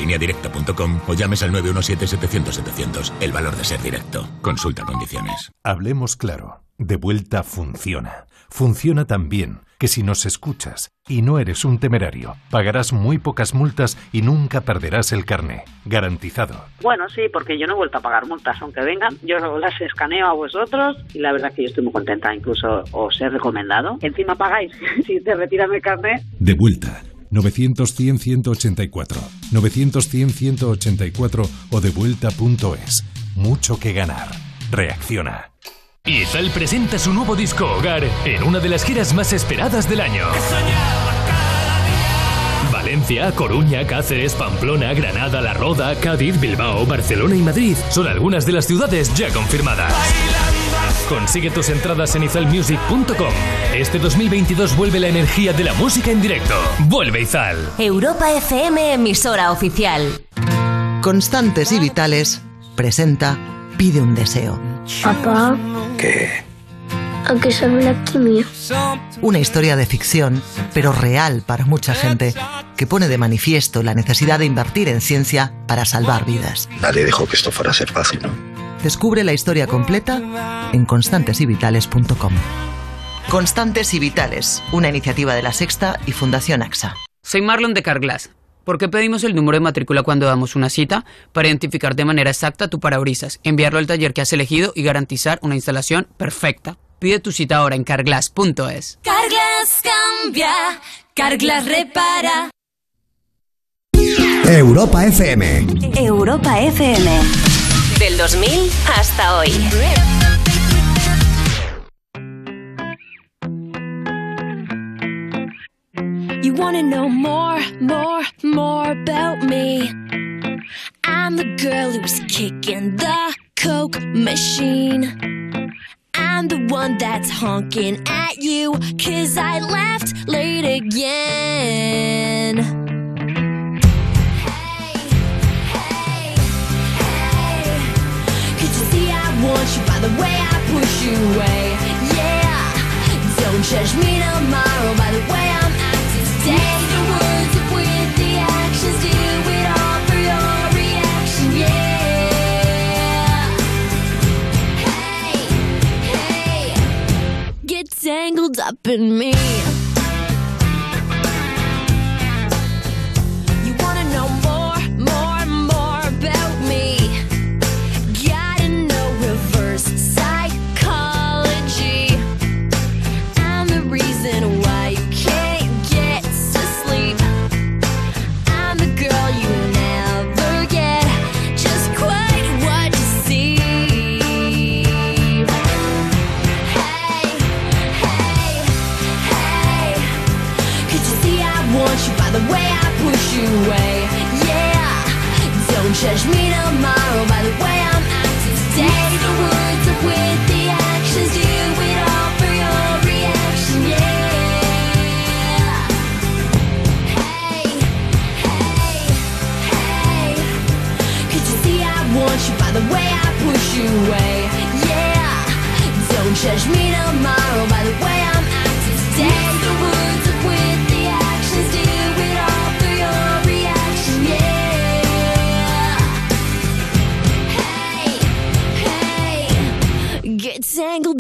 o llames al 917-700-700. El valor de ser directo. Consulta condiciones. Hablemos claro. De vuelta funciona. Funciona tan bien que si nos escuchas y no eres un temerario, pagarás muy pocas multas y nunca perderás el carné. Garantizado. Bueno, sí, porque yo no he vuelto a pagar multas, aunque vengan, yo las escaneo a vosotros y la verdad que yo estoy muy contenta, incluso os he recomendado. Encima pagáis si te retiran el carnet. De vuelta. 900-100-184. 900-100-184 o devuelta.es. Mucho que ganar. Reacciona. Izal presenta su nuevo disco Hogar en una de las giras más esperadas del año. Valencia, Coruña, Cáceres, Pamplona, Granada, La Roda, Cádiz, Bilbao, Barcelona y Madrid son algunas de las ciudades ya confirmadas. Consigue tus entradas en izalmusic.com. Este 2022 vuelve la energía de la música en directo. Vuelve Izal. Europa FM, emisora oficial. Constantes y Vitales presenta Pide un deseo. Papá, ¿Qué? ¿a qué sabe la quimio? Una historia de ficción, pero real para mucha gente, que pone de manifiesto la necesidad de invertir en ciencia para salvar vidas. Nadie dijo que esto fuera a ser fácil, ¿no? Descubre la historia completa en constantesyvitales.com. Constantes y Vitales, una iniciativa de la Sexta y Fundación AXA. Soy Marlon de Carglass. ¿Por qué pedimos el número de matrícula cuando damos una cita? Para identificar de manera exacta tu parabrisas, enviarlo al taller que has elegido y garantizar una instalación perfecta. Pide tu cita ahora en carglass.es. Carglass cambia, Carglass repara. Europa FM. Europa FM. Del 2000 hasta hoy. You wanna know more, more, more about me? I'm the girl who's kicking the Coke machine. I'm the one that's honking at you, cause I left late again. Want you by the way I push you away? Yeah, don't judge me tomorrow by the way I'm acting today. The words up with the actions, do it all for your reaction. Yeah. Hey, hey, get tangled up in me.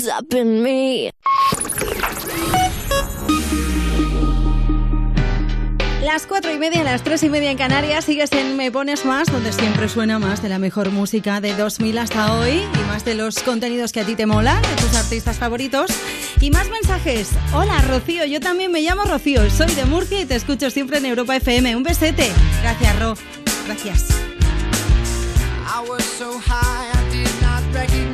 Up in me. Las cuatro y media, las tres y media en Canarias, sigues en Me Pones Más, donde siempre suena más de la mejor música de 2000 hasta hoy y más de los contenidos que a ti te molan, de tus artistas favoritos. Y más mensajes. Hola, Rocío, yo también me llamo Rocío, soy de Murcia y te escucho siempre en Europa FM. Un besete. Gracias, Ro. Gracias. I was so high I did not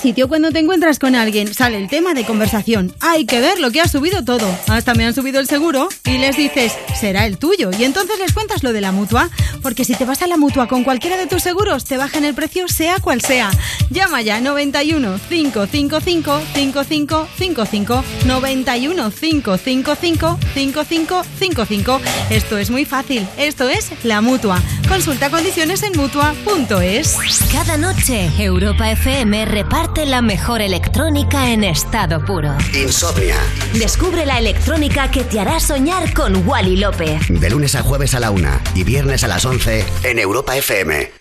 sitio, cuando te encuentras con alguien, sale el tema de conversación. Hay que ver lo que ha subido todo. Hasta me han subido el seguro y les dices, será el tuyo. Y entonces les cuentas lo de la mutua. Porque si te vas a la mutua con cualquiera de tus seguros, te bajan el precio sea cual sea. Llama ya 91 555 5555 91 555 5555. Esto es muy fácil. Esto es la mutua. Consulta condiciones en mutua.es. Cada noche, Europa FM reparte la mejor electrónica en estado puro. Insomnia. Descubre la electrónica que te hará soñar con Wally López. De lunes a jueves a la una y viernes a las 11 en Europa FM.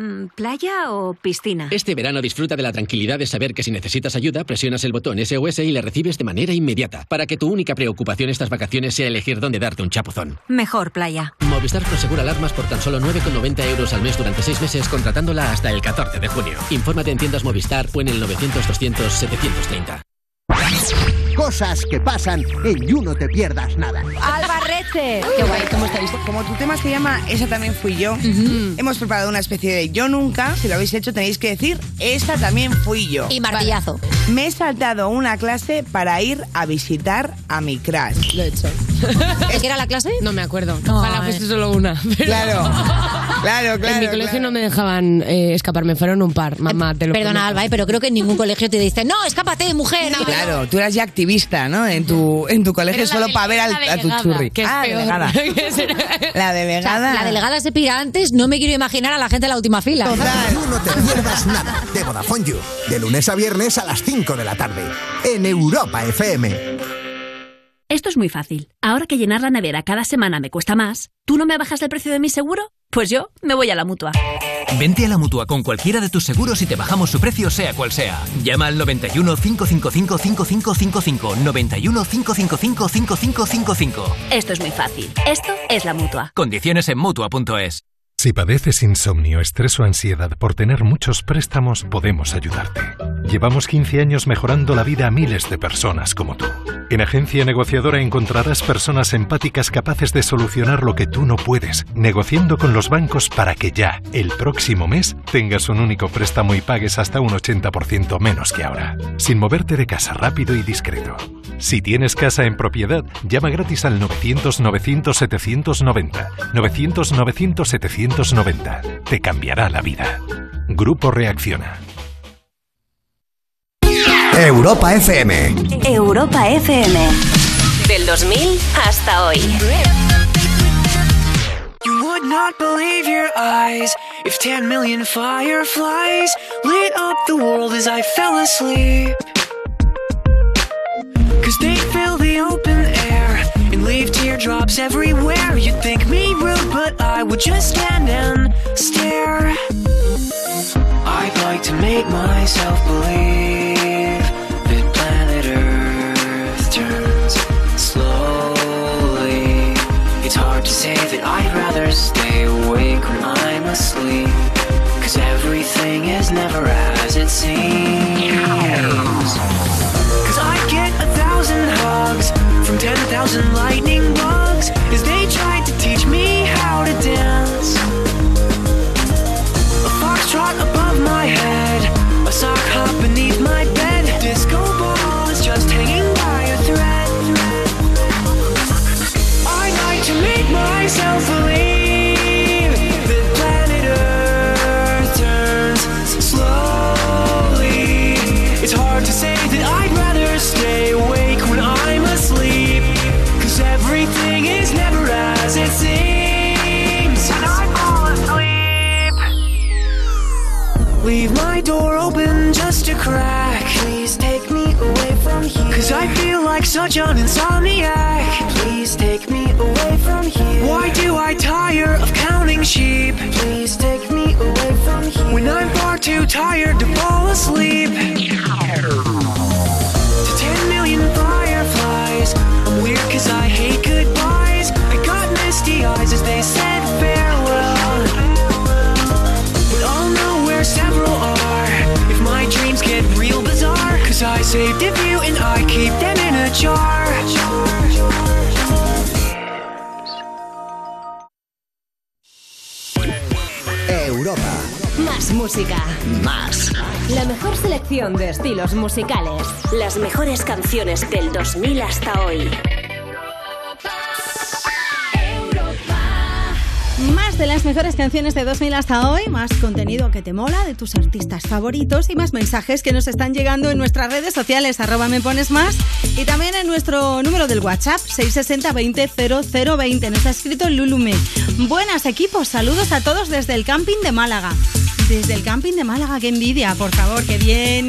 Mm, ¿Playa o piscina? Este verano disfruta de la tranquilidad de saber que si necesitas ayuda, presionas el botón SOS y le recibes de manera inmediata, para que tu única preocupación estas vacaciones sea elegir dónde darte un chapuzón. Mejor playa. Movistar Prosegura alarmas por tan solo 9,90 euros al mes durante 6 meses, contratándola hasta el 14 de junio. Infórmate en tiendas Movistar o en el 900-200-730. Cosas que pasan en You No Te Pierdas Nada. Albarrete. Qué guay, ¿cómo estáis? Como tu tema se llama Esa también fui yo, hemos preparado una especie de Yo Nunca. Si lo habéis hecho, tenéis que decir Esa también fui yo. Y martillazo. Me he saltado una clase para ir a visitar a mi crush. Lo he hecho. ¿Qué era la clase? No me acuerdo. Ojalá fuese solo una. pero- Claro. Claro, claro. En mi colegio no me dejaban eh, escaparme, fueron un par. Mamá, te lo Perdona, prometo. Alba, ¿eh? pero creo que en ningún colegio te dicen, no, escápate, mujer. Claro, tú eras ya activista, ¿no? En tu, en tu colegio solo para ver al- a tu delegada, churri. que es ah, peor. delegada. La delegada. la delegada se pira antes, no me quiero imaginar a la gente en la última fila. You No Te Pierdas Nada de Vodafone You. De lunes a viernes a las 5 de la tarde. En Europa FM. Esto es muy fácil. Ahora que llenar la nevera cada semana me cuesta más, ¿tú no me bajas el precio de mi seguro? Pues yo me voy a la mutua. Vente a la mutua con cualquiera de tus seguros y te bajamos su precio, sea cual sea. Llama al 91 555 5555. 91 555 5555. Esto es muy fácil. Esto es la mutua. Condiciones en mutua.es. Si padeces insomnio, estrés o ansiedad por tener muchos préstamos, podemos ayudarte. Llevamos 15 años mejorando la vida a miles de personas como tú. En Agencia Negociadora encontrarás personas empáticas capaces de solucionar lo que tú no puedes, negociando con los bancos para que ya, el próximo mes, tengas un único préstamo y pagues hasta un 80% menos que ahora, sin moverte de casa rápido y discreto. Si tienes casa en propiedad, llama gratis al 900-900-790. 900-900-790. Te cambiará la vida. Grupo Reacciona. Europa FM. Europa FM. Del 2000 hasta hoy. You would not believe your eyes if 10 million fireflies lit up the world as I fell asleep. Cause they fill the open air and leave teardrops everywhere. You'd think me rude, but I would just stand and stare. I'd like to make myself believe say that I'd rather stay awake when I'm asleep. Cause everything is never as it seems. Cause I get a thousand hugs from 10,000 lightning bugs as they tried to teach me how to dance. Cause I feel like such an insomniac. Please take me away from here. Why do I tire of counting sheep? Please take me away from here. When I'm far too tired to fall asleep. Saved a few and I keep them in a jar. Europa. Más música. Más. La mejor selección de estilos musicales. Las mejores canciones del 2000 hasta hoy. De las mejores canciones de 2000 hasta hoy, más contenido que te mola de tus artistas favoritos y más mensajes que nos están llegando en nuestras redes sociales, arroba me pones más, y también en nuestro número del WhatsApp, 660 20 0020. Nos ha escrito Lulume. Buenas equipos, saludos a todos desde el camping de Málaga. Desde el camping de Málaga, qué envidia, por favor, qué bien.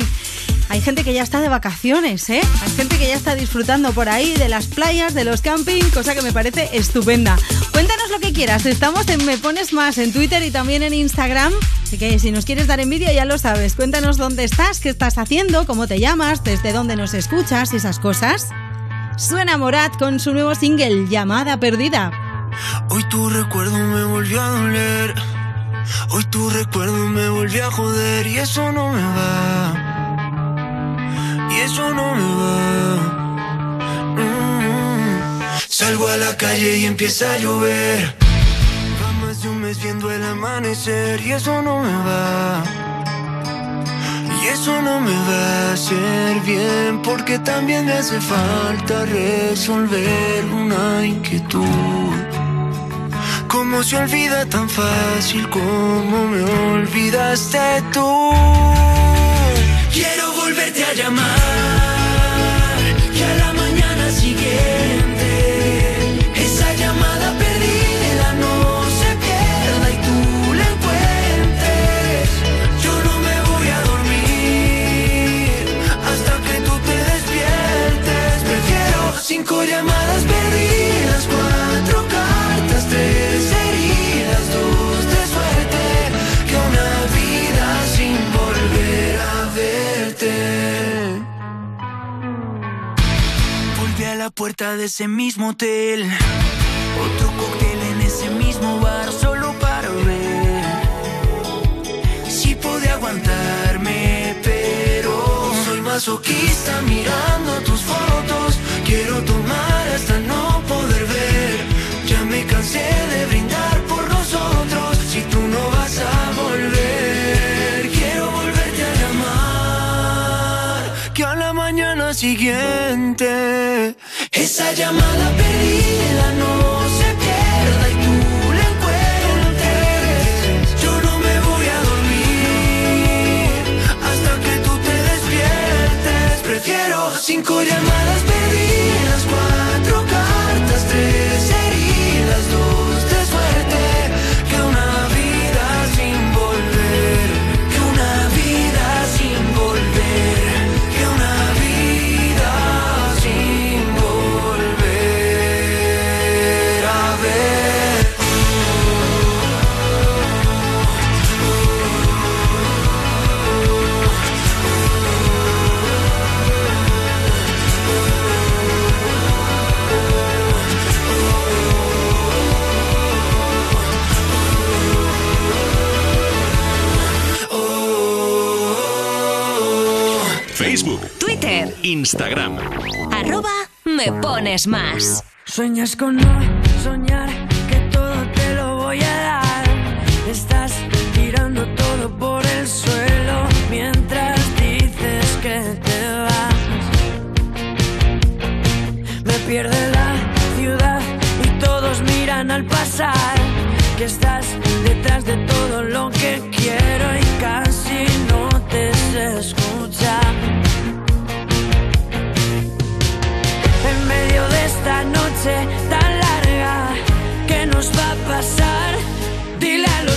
Hay gente que ya está de vacaciones, ¿eh? Hay gente que ya está disfrutando por ahí de las playas, de los camping, cosa que me parece estupenda. Cuéntanos lo que quieras. Estamos en Me Pones Más en Twitter y también en Instagram. Así que si nos quieres dar envidia ya lo sabes. Cuéntanos dónde estás, qué estás haciendo, cómo te llamas, desde dónde nos escuchas y esas cosas. Suena Morat con su nuevo single, Llamada Perdida. Hoy tu recuerdo me volvió a doler. Hoy tu recuerdo me volvió a joder y eso no me va. Y eso no me va. Mm. Salgo a la calle y empieza a llover. Va más de un mes viendo el amanecer y eso no me va. Y eso no me va a hacer bien porque también me hace falta resolver una inquietud. ¿Cómo se olvida tan fácil como me olvidaste tú? Quiero llamar y a la mañana siguiente esa llamada perdida no se pierda y tú la encuentres. Yo no me voy a dormir hasta que tú te despiertes. Prefiero cinco llamadas la puerta de ese mismo hotel. Otro cóctel en ese mismo bar solo para ver si pude aguantarme, pero soy masoquista mirando tus fotos. Quiero tomar hasta no poder ver. Ya me cansé de brindar por nosotros. Si tú no vas a volver, quiero volverte a llamar. Que a la mañana siguiente esa llamada perdida no se pierda y tú la encuentres. Yo no me voy a dormir hasta que tú te despiertes. Prefiero cinco llamadas perdidas, Instagram. arroba me pones más. Sueñas con no soñar que todo te lo voy a dar. Estás tirando todo por el suelo mientras dices que te vas. Me pierde la ciudad y todos miran al pasar. Que estás detrás de todo lo que quiero y casi no te sé esta noche tan larga. ¿Qué nos va a pasar? Dile a los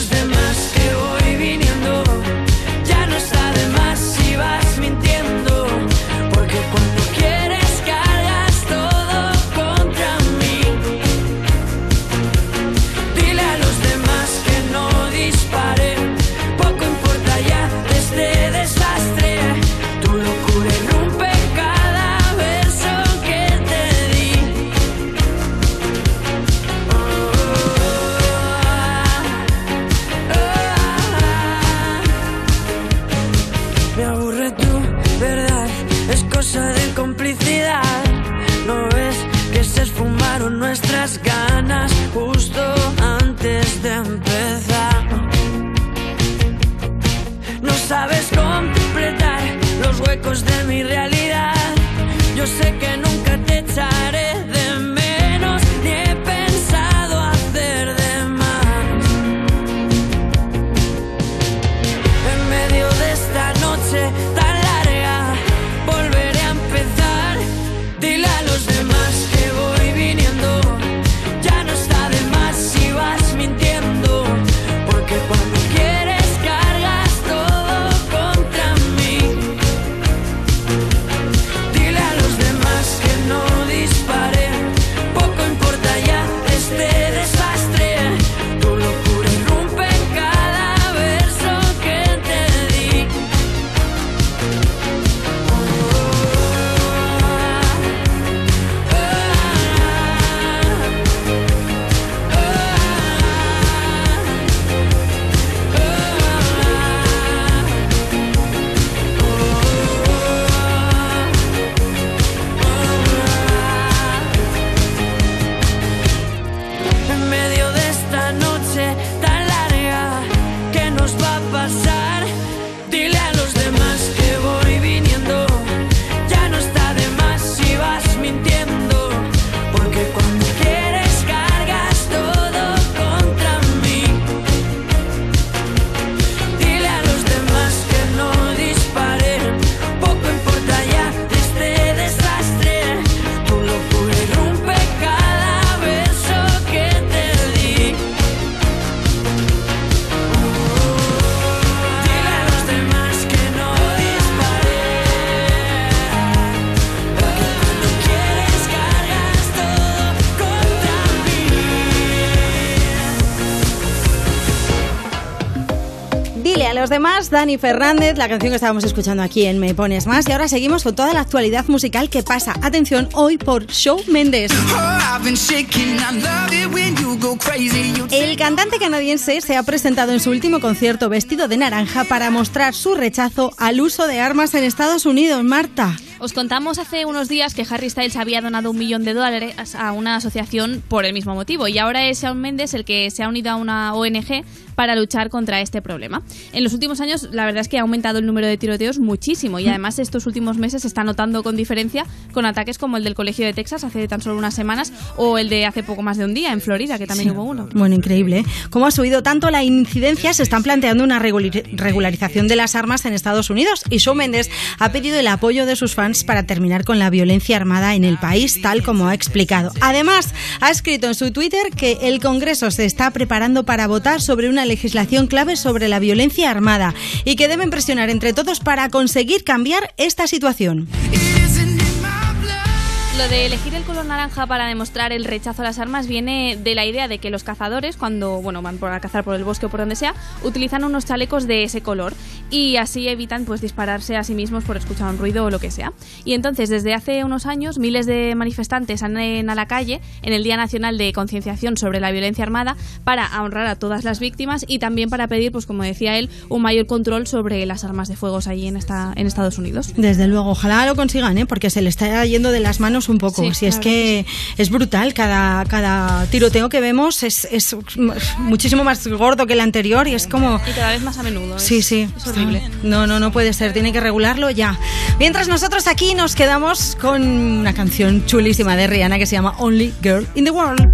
Yo los demás, Dani Fernández, la canción que estábamos escuchando aquí en Me Pones Más. Y ahora seguimos con toda la actualidad musical que pasa. Atención, hoy por Show Méndez. El cantante canadiense se ha presentado en su último concierto vestido de naranja para mostrar su rechazo al uso de armas en Estados Unidos. Marta. Os contamos hace unos días que Harry Styles había donado un millón de dólares a una asociación por el mismo motivo y ahora es Shawn Mendes el que se ha unido a una ONG para luchar contra este problema. En los últimos años, la verdad es que ha aumentado el número de tiroteos muchísimo y además estos últimos meses se está notando con diferencia con ataques como el del Colegio de Texas hace tan solo unas semanas o el de hace poco más de un día en Florida, que también Sí. hubo uno. Bueno, increíble. ¿eh? ¿Cómo ha subido tanto la incidencia? Se están planteando una regulari- regularización de las armas en Estados Unidos y Shawn Mendes ha pedido el apoyo de sus fans para terminar con la violencia armada en el país, tal como ha explicado. Además, ha escrito en su Twitter que el Congreso se está preparando para votar sobre una legislación clave sobre la violencia armada y que deben presionar entre todos para conseguir cambiar esta situación. Lo de elegir el color naranja para demostrar el rechazo a las armas viene de la idea de que los cazadores, cuando bueno, van a cazar por el bosque o por donde sea, utilizan unos chalecos de ese color y así evitan pues dispararse a sí mismos por escuchar un ruido o lo que sea. Y entonces, desde hace unos años, miles de manifestantes salen a la calle en el Día Nacional de Concienciación sobre la Violencia Armada para honrar a todas las víctimas y también para pedir, pues como decía él, un mayor control sobre las armas de fuego allí en, esta, en Estados Unidos. Desde luego, ojalá lo consigan, ¿eh? porque se le está yendo de las manos un poco. Sí, si es que es brutal, cada, cada tiroteo que vemos es, es muchísimo más gordo que el anterior y es como... Y cada vez más a menudo. Sí, es- sí. Es horrible. No, no, no puede ser. Tiene que regularlo ya. Mientras nosotros aquí nos quedamos con una canción chulísima de Rihanna que se llama Only Girl in the World.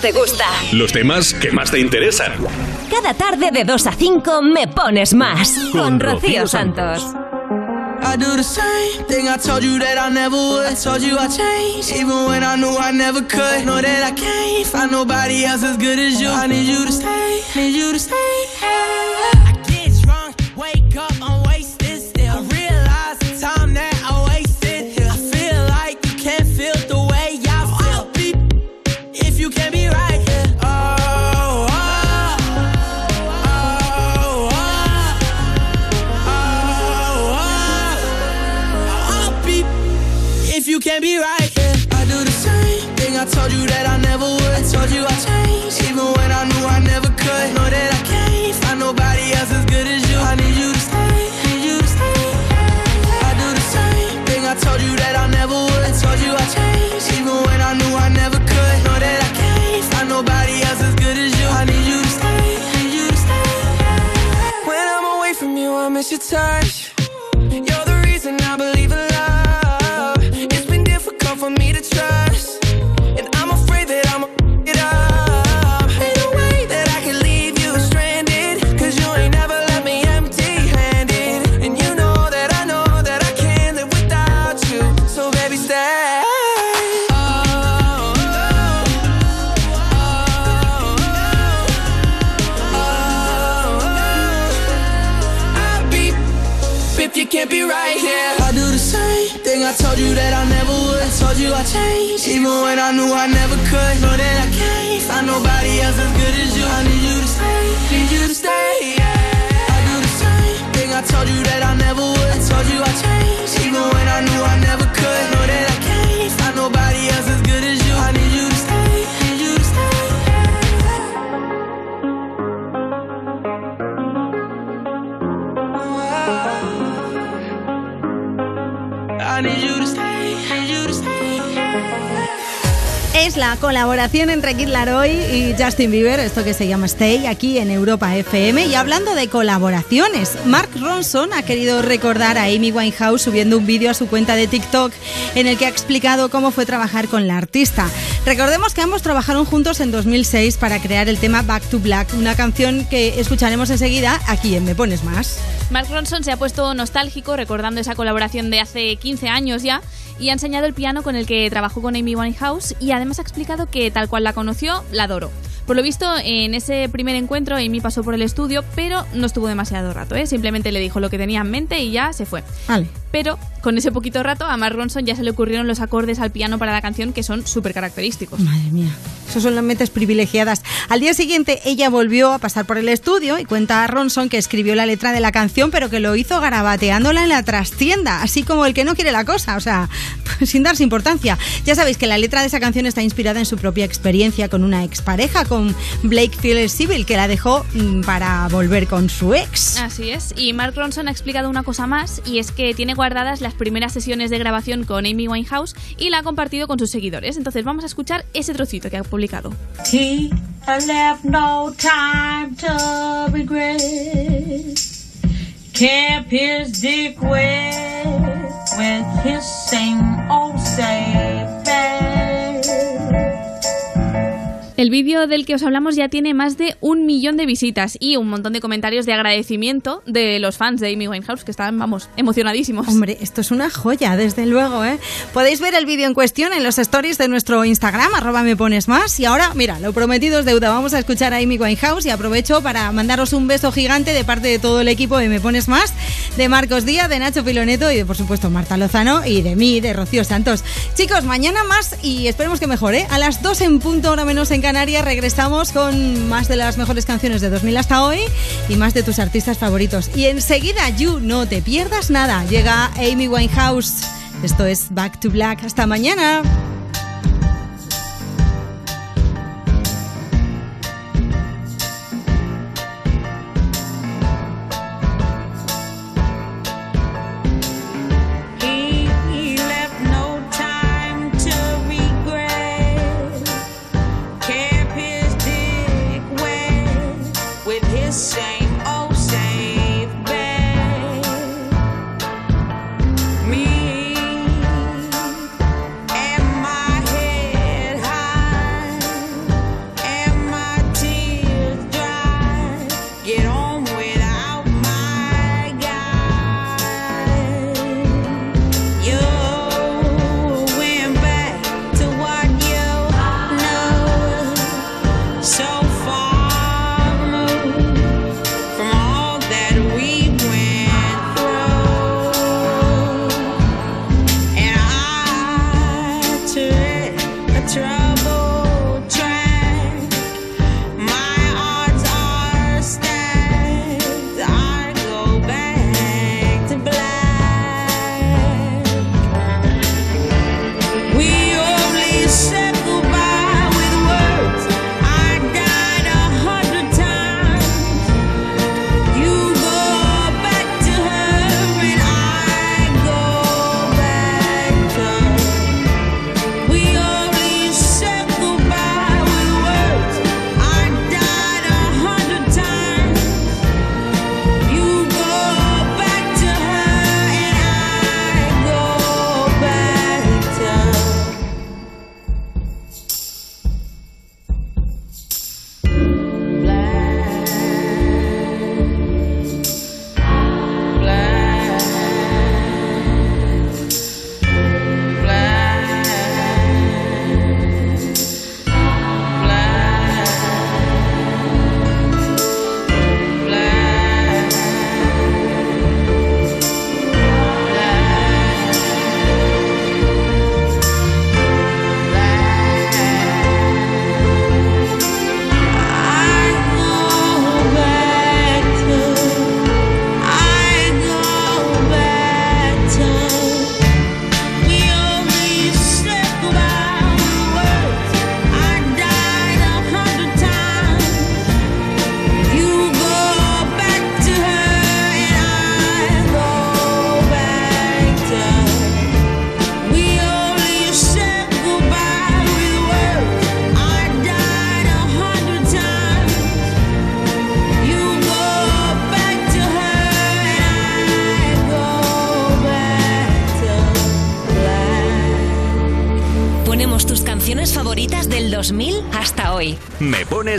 Más te gusta. Los temas que más te interesan. Cada tarde de 2 a 5 me pones más. Con, Rocío Santos. I do the same thing I told you that I never would. I told you I changed, even when I knew I never could. Know that I can't find nobody else as good as you. I need you to stay, need you to stay. Kid Laroi y Justin Bieber, esto que se llama Stay, aquí en Europa FM. Y hablando de colaboraciones, Mark Ronson ha querido recordar a Amy Winehouse subiendo un vídeo a su cuenta de TikTok en el que ha explicado cómo fue trabajar con la artista. Recordemos que ambos trabajaron juntos en 2006 para crear el tema Back to Black, una canción que escucharemos enseguida aquí en Me Pones Más. Mark Ronson se ha puesto nostálgico recordando esa colaboración de hace 15 años ya y ha enseñado el piano con el que trabajó con Amy Winehouse y además ha explicado que tal cual la conoció, la adoró. Por lo visto, en ese primer encuentro Amy pasó por el estudio, pero no estuvo demasiado rato, ¿eh? simplemente le dijo lo que tenía en mente y ya se fue. Vale. Pero con ese poquito rato a Mark Ronson ya se le ocurrieron los acordes al piano para la canción que son súper característicos. Madre mía. Son las mentes privilegiadas. Al día siguiente ella volvió a pasar por el estudio y cuenta a Ronson que escribió la letra de la canción, pero que lo hizo garabateándola en la trastienda, así como el que no quiere la cosa, o sea, sin darse importancia. Ya sabéis que la letra de esa canción está inspirada en su propia experiencia con una expareja, con Blake Phillips Civil, que la dejó mm, para volver con su ex. Así es. Y Mark Ronson ha explicado una cosa más y es que tiene guardadas las primeras sesiones de grabación con Amy Winehouse y la ha compartido con sus seguidores. Entonces vamos a escuchar ese trocito que ha publicado. He left no time to regret. Kept his dick wet with his same old safe bet. El vídeo del que os hablamos ya tiene más de un millón de visitas y un montón de comentarios de agradecimiento de los fans de Amy Winehouse que estaban, vamos, emocionadísimos. Hombre, esto es una joya, desde luego, ¿eh? Podéis ver el vídeo en cuestión en los stories de nuestro Instagram, arroba me pones más. Y ahora, mira, lo prometido es deuda. Vamos a escuchar a Amy Winehouse y aprovecho para mandaros un beso gigante de parte de todo el equipo de Me Pones Más, de Marcos Díaz, de Nacho Filoneto y de, por supuesto, Marta Lozano y de mí, de Rocío Santos. Chicos, mañana más y esperemos que mejore. A las 2 en punto, ahora menos en Canarias, regresamos con más de las mejores canciones de 2000 hasta hoy y más de tus artistas favoritos. Y enseguida, You, no te pierdas nada. Llega Amy Winehouse. Esto es Back to Black. Hasta mañana.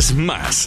Pones más